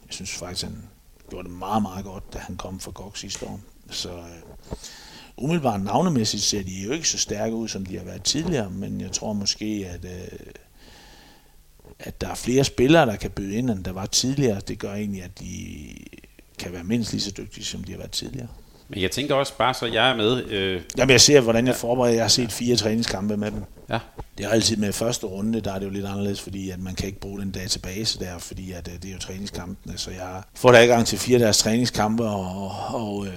jeg synes faktisk, han gjorde det meget, meget godt, da han kom fra GOG sidste år. Så øh, umiddelbart navnemæssigt ser de jo ikke så stærke ud, som de har været tidligere, men jeg tror måske, at, øh, at der er flere spillere, der kan byde ind, end der var tidligere. Det gør egentlig, at de kan være mindst lige så dygtige, som de har været tidligere. Men jeg tænker også bare, så jeg er med. Øh, Jamen, jeg ser, hvordan jeg forbereder. Jeg har set fire træningskampe med dem. ja, Det er altid med første runde, der er det jo lidt anderledes, fordi at man kan ikke bruge den database der, fordi at, øh, det er jo træningskampene, så jeg får da adgang til fire deres træningskampe, og, og øh,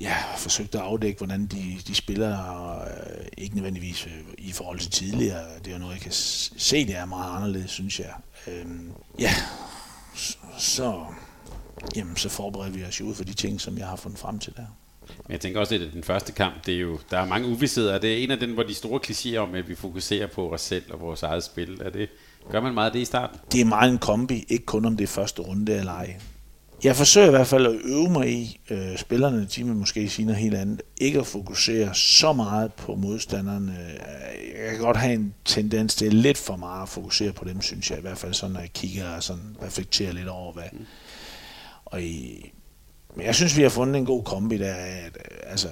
ja, forsøgt at afdække, hvordan de, de spiller, og, øh, ikke nødvendigvis øh, i forhold til tidligere. Det er jo noget, jeg kan se, det er meget anderledes, synes jeg. Øhm, ja, så, jamen, så forbereder vi os jo ud for de ting, som jeg har fundet frem til der. Men jeg tænker også, at den første kamp, det er jo, der er mange uvidsheder. Det er en af den, hvor de store klichéer om, at vi fokuserer på os selv og vores eget spil. Er det, gør man meget af det i starten? Det er meget en kombi, ikke kun om det er første runde eller ej. Jeg forsøger i hvert fald at øve mig i, øh, spillerne, de vil måske sige noget helt andet, ikke at fokusere så meget på modstanderne. Øh, jeg kan godt have en tendens til lidt for meget at fokusere på dem, synes jeg i hvert fald, sådan når jeg kigger og sådan reflekterer lidt over, hvad. Og i, men jeg synes, vi har fundet en god kombi der, at øh, altså,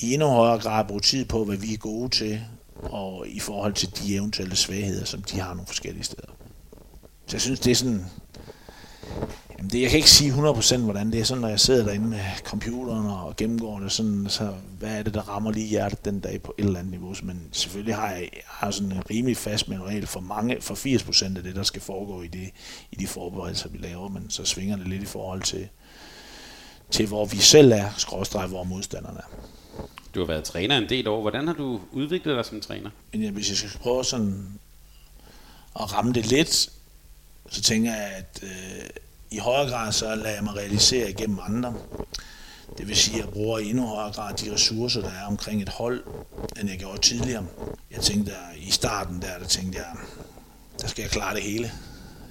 i endnu højere grad bruge tid på, hvad vi er gode til, og i forhold til de eventuelle svagheder, som de har nogle forskellige steder. Så jeg synes, det er sådan, Jamen det, jeg kan ikke sige 100% hvordan det er sådan, når jeg sidder derinde med computeren og gennemgår det, sådan, så hvad er det, der rammer lige hjertet den dag på et eller andet niveau. Men selvfølgelig har jeg, jeg har sådan en rimelig fast manual for, mange, for 80% af det, der skal foregå i, det, i de forberedelser, vi laver, men så svinger det lidt i forhold til, til hvor vi selv er, skråstrej, hvor modstanderne er. Du har været træner en del år. Hvordan har du udviklet dig som træner? Men hvis jeg skal prøve sådan at ramme det lidt, så tænker jeg, at øh, i højere grad så lader jeg mig realisere igennem andre. Det vil sige, at jeg bruger i endnu højere grad de ressourcer, der er omkring et hold, end jeg gjorde tidligere. Jeg tænkte, at i starten der, der tænkte jeg, der skal jeg klare det hele.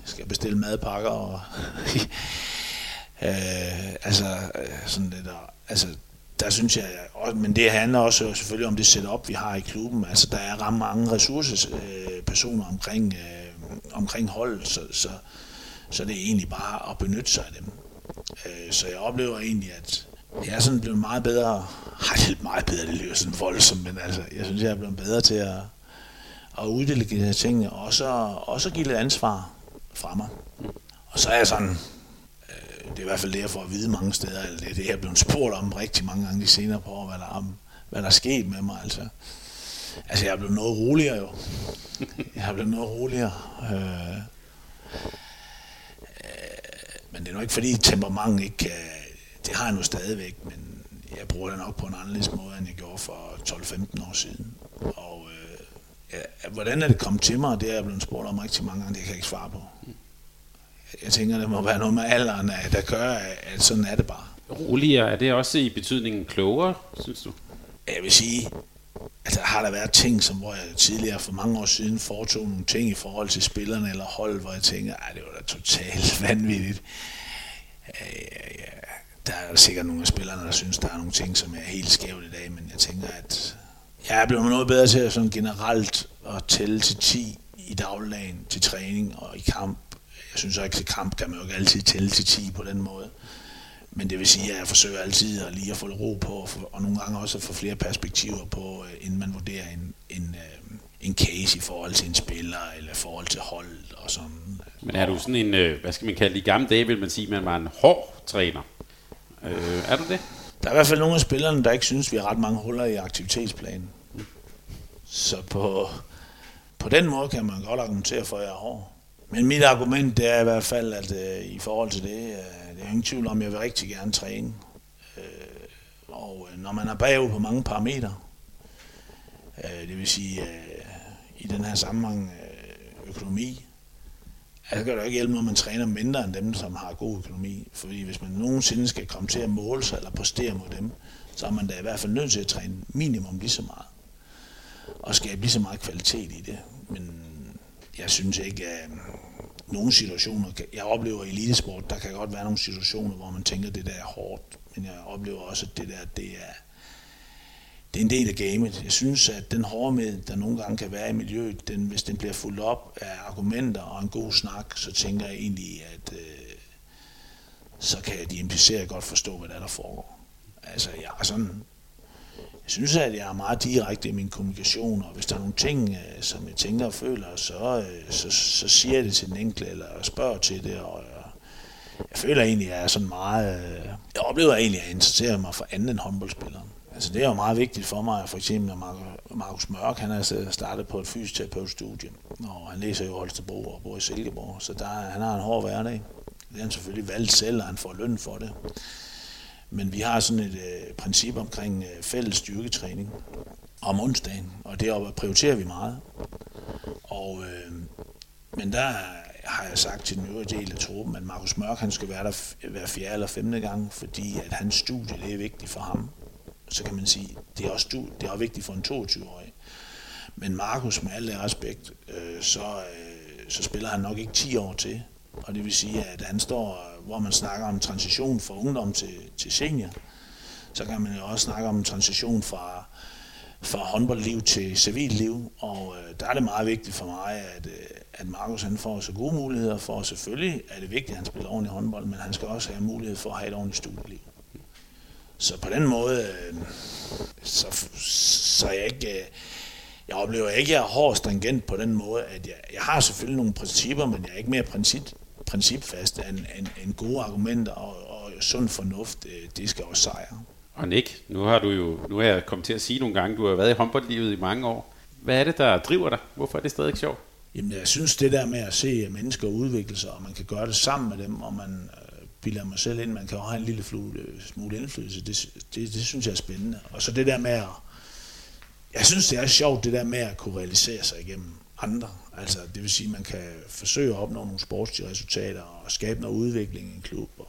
Jeg skal bestille madpakker og øh, altså, øh, sådan lidt, altså, der synes jeg, men det handler også selvfølgelig om det setup, vi har i klubben. Altså, der er ret mange ressourcepersoner øh, omkring, øh, omkring holdet, så, så, så det er egentlig bare at benytte sig af dem. Øh, så jeg oplever egentlig, at jeg er sådan blevet meget bedre, har det meget bedre, det lyder sådan voldsomt, men altså, jeg synes, jeg er blevet bedre til at, at uddelegere tingene, og så, og så give lidt ansvar fra mig. Og så er jeg sådan, det er i hvert fald det, jeg får at vide mange steder, eller det er det, jeg er blevet spurgt om rigtig mange gange de senere på år, hvad der, om, hvad der er sket med mig, altså. Altså, jeg er blevet noget roligere jo. Jeg er blevet noget roligere. Øh, øh, men det er nok ikke fordi temperament ikke kan, det har jeg nu stadigvæk, men jeg bruger det nok på en anderledes måde, end jeg gjorde for 12-15 år siden. Og øh, ja, hvordan er det kommet til mig, det er jeg blevet spurgt om rigtig mange gange, det kan jeg ikke svare på. Jeg tænker, det må være noget med alderen, der gør, at sådan er det bare. Roligere, er det også i betydningen klogere, synes du? Jeg vil sige, at der har der været ting, som hvor jeg tidligere for mange år siden foretog nogle ting i forhold til spillerne eller hold, hvor jeg tænker, at det var da totalt vanvittigt. Der er sikkert nogle af spillerne, der synes, der er nogle ting, som er helt skævt i dag, men jeg tænker, at jeg er blevet noget bedre til at sådan generelt at tælle til 10 i dagligdagen, til træning og i kamp. Jeg synes også ikke, til kamp kan man jo ikke altid tælle til 10 på den måde. Men det vil sige, at jeg forsøger altid at lige at få ro på, og nogle gange også at få flere perspektiver på, øh, inden man vurderer en, en, øh, en case i forhold til en spiller, eller i forhold til hold og sådan. Men er du sådan en, øh, hvad skal man kalde det, i gamle dage vil man sige, at man var en hård træner. Øh, er du det? Der er i hvert fald nogle af spillerne, der ikke synes, vi har ret mange huller i aktivitetsplanen. Så på, på den måde kan man godt argumentere for, at jeg er hård. Men mit argument det er i hvert fald, at øh, i forhold til det, øh, det er ingen tvivl om, at jeg vil rigtig gerne træne. Øh, og øh, når man er bagud på mange parametre, øh, det vil sige øh, i den her sammenhæng øh, økonomi, altså kan det ikke hjælpe når man træner mindre end dem, som har god økonomi. Fordi hvis man nogensinde skal komme til at måle sig eller præstere mod dem, så er man da i hvert fald nødt til at træne minimum lige så meget. Og skabe lige så meget kvalitet i det. Men jeg synes ikke, at øh, nogle situationer, jeg oplever i elitesport, der kan godt være nogle situationer, hvor man tænker, at det der er hårdt, men jeg oplever også, at det der, det er, det er en del af gamet. Jeg synes, at den hårdhed, der nogle gange kan være i miljøet, den, hvis den bliver fuldt op af argumenter og en god snak, så tænker jeg egentlig, at øh, så kan de implicerede godt forstå, hvad der, der foregår. Altså, jeg er sådan jeg synes, at jeg er meget direkte i min kommunikation, og hvis der er nogle ting, øh, som jeg tænker og føler, så, øh, så, så siger jeg det til den enkelte, eller spørger til det, og jeg, jeg føler egentlig, at jeg er sådan meget... Øh, jeg oplever egentlig, at jeg interesserer mig for anden end håndboldspilleren. Altså det er jo meget vigtigt for mig, for eksempel når Markus Mørk, han er startet på et fysioterapeutstudie, og han læser jo Holstebro og bor i Silkeborg, så der, han har en hård hverdag. Det har han selvfølgelig valgt selv, og han får løn for det. Men vi har sådan et øh, princip omkring øh, fælles styrketræning om onsdagen, og det prioriterer vi meget. Og, øh, men der har jeg sagt til den øvrige del af truppen, at Markus Mørk han skal være der øh, hver fjerde eller femte gang, fordi at hans studie det er vigtigt for ham. Så kan man sige, det er også, det er også vigtigt for en 22-årig. Men Markus, med al respekt, øh, så, øh, så spiller han nok ikke 10 år til. Og det vil sige, at han står, hvor man snakker om transition fra ungdom til, til senior, så kan man jo også snakke om transition fra, fra håndboldliv til civilliv, og øh, der er det meget vigtigt for mig, at, øh, at Markus han får så gode muligheder for, selvfølgelig er det vigtigt, at han spiller ordentligt håndbold, men han skal også have mulighed for at have et ordentligt studieliv. Så på den måde, øh, så, så jeg ikke, øh, jeg oplever ikke, at jeg er hård stringent på den måde, at jeg, jeg har selvfølgelig nogle principper, men jeg er ikke mere princip, principfast end, end, end gode argumenter og, og sund fornuft, øh, det skal også sejre. Og Nick, nu har du jo, nu har jeg kommet til at sige nogle gange, du har været i håndboldlivet i mange år. Hvad er det, der driver dig? Hvorfor er det stadig sjovt? Jamen, jeg synes det der med at se mennesker udvikle sig, og man kan gøre det sammen med dem, og man øh, bilder mig selv ind, man kan også have en lille smule indflydelse, det, det, det synes jeg er spændende. Og så det der med at, jeg synes det er sjovt, det der med at kunne realisere sig igennem andre. Altså, det vil sige, at man kan forsøge at opnå nogle sportslige resultater og skabe noget udvikling i en klub. Og,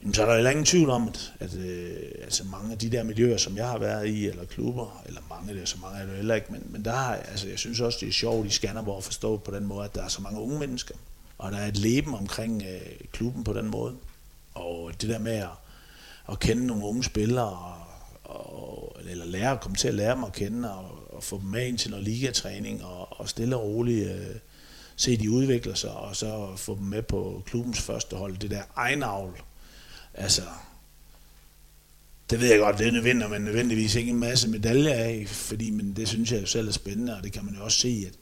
jamen, så er der heller ingen tvivl om, at, at øh, altså mange af de der miljøer, som jeg har været i, eller klubber, eller mange der, det, så mange er det heller ikke, men, men der har, altså, jeg synes også, det er sjovt i Skanderborg at forstå på den måde, at der er så mange unge mennesker, og der er et leben omkring øh, klubben på den måde. Og det der med at, at kende nogle unge spillere, og, og, eller lære, komme til at lære dem at kende, og, og få dem med ind til noget ligatræning, og, og stille og roligt øh, se, de udvikler sig, og så få dem med på klubbens første hold. Det der egenavl, altså, det ved jeg godt, det vinder man nødvendigvis ikke en masse medaljer af, fordi, men det synes jeg jo selv er spændende, og det kan man jo også se, at,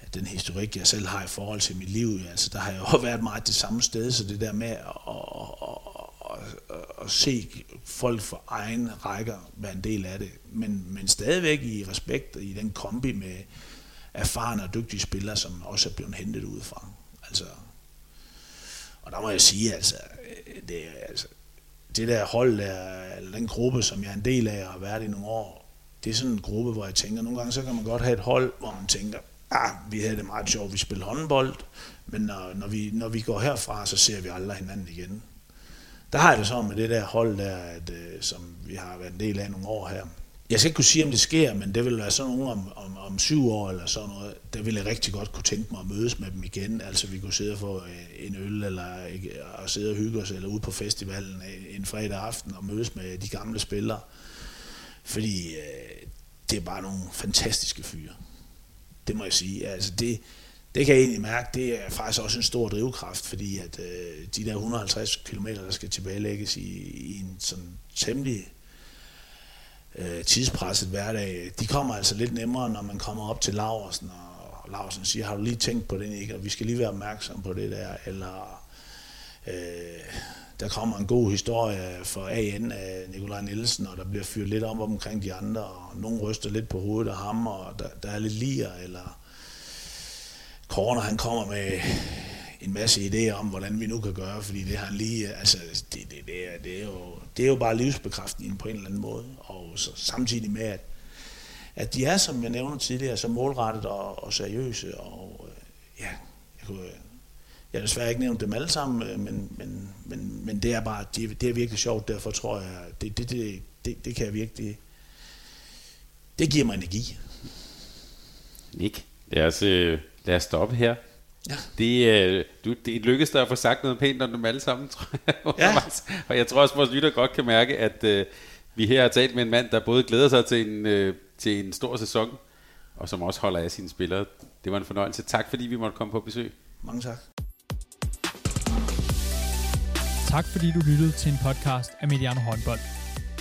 at den historik, jeg selv har i forhold til mit liv, altså der har jeg jo været meget det samme sted, så det der med at, at, at, at, at se folk for egen rækker være en del af det, men, men stadigvæk i respekt i den kombi med erfarne og dygtige spillere, som også er blevet hentet udefra. Altså, og der må jeg sige, altså, det, altså, det der hold, der, eller den gruppe, som jeg er en del af og har været i nogle år, det er sådan en gruppe, hvor jeg tænker, nogle gange så kan man godt have et hold, hvor man tænker, ah, vi havde det meget sjovt, vi spillede håndbold, men når, når, vi, når vi går herfra, så ser vi aldrig hinanden igen. Der har jeg det så med det der hold der, at, øh, som vi har været en del af nogle år her. Jeg skal ikke kunne sige, om det sker, men det vil være sådan nogle om, om, om syv år eller sådan noget, der ville jeg rigtig godt kunne tænke mig at mødes med dem igen. Altså vi kunne sidde og få øh, en øl, eller og sidde og hygge os, eller ude på festivalen øh, en fredag aften og mødes med de gamle spillere. Fordi øh, det er bare nogle fantastiske fyre. Det må jeg sige. Altså det, det kan jeg egentlig mærke, det er faktisk også en stor drivkraft, fordi at øh, de der 150 km, der skal tilbagelægges i, i en sådan temmelig øh, tidspresset hverdag, de kommer altså lidt nemmere, når man kommer op til Laversen, og Laversen siger, har du lige tænkt på det, ikke? og vi skal lige være opmærksom på det der, eller øh, der kommer en god historie for AN af Nikolaj Nielsen, og der bliver fyret lidt om omkring de andre, og nogen ryster lidt på hovedet af ham, og der, der er lidt lier, eller Corner, han kommer med en masse idéer om, hvordan vi nu kan gøre, fordi det har han lige, altså, det, det, det, er, det, er, jo, det er jo bare livsbekræftningen på en eller anden måde, og så, samtidig med, at, at de er, som jeg nævnte tidligere, så målrettet og, og seriøse, og øh, ja, jeg kunne, jeg har desværre ikke nævnt dem alle sammen, øh, men, men, men, men det er bare, det, det er virkelig sjovt, derfor tror jeg, det, det, det, det, det kan jeg virkelig, det giver mig energi. Nick, lad altså, os, øh, lad os stoppe her. Ja. Det, øh, du, det lykkedes dig at få sagt noget pænt om dem alle sammen, tror jeg. Ja. og jeg tror også, at vores lytter godt kan mærke, at øh, vi her har talt med en mand, der både glæder sig til en, øh, til en stor sæson, og som også holder af sine spillere. Det var en fornøjelse. Tak fordi vi måtte komme på besøg. Mange tak. Tak fordi du lyttede til en podcast af Mediano Håndbold.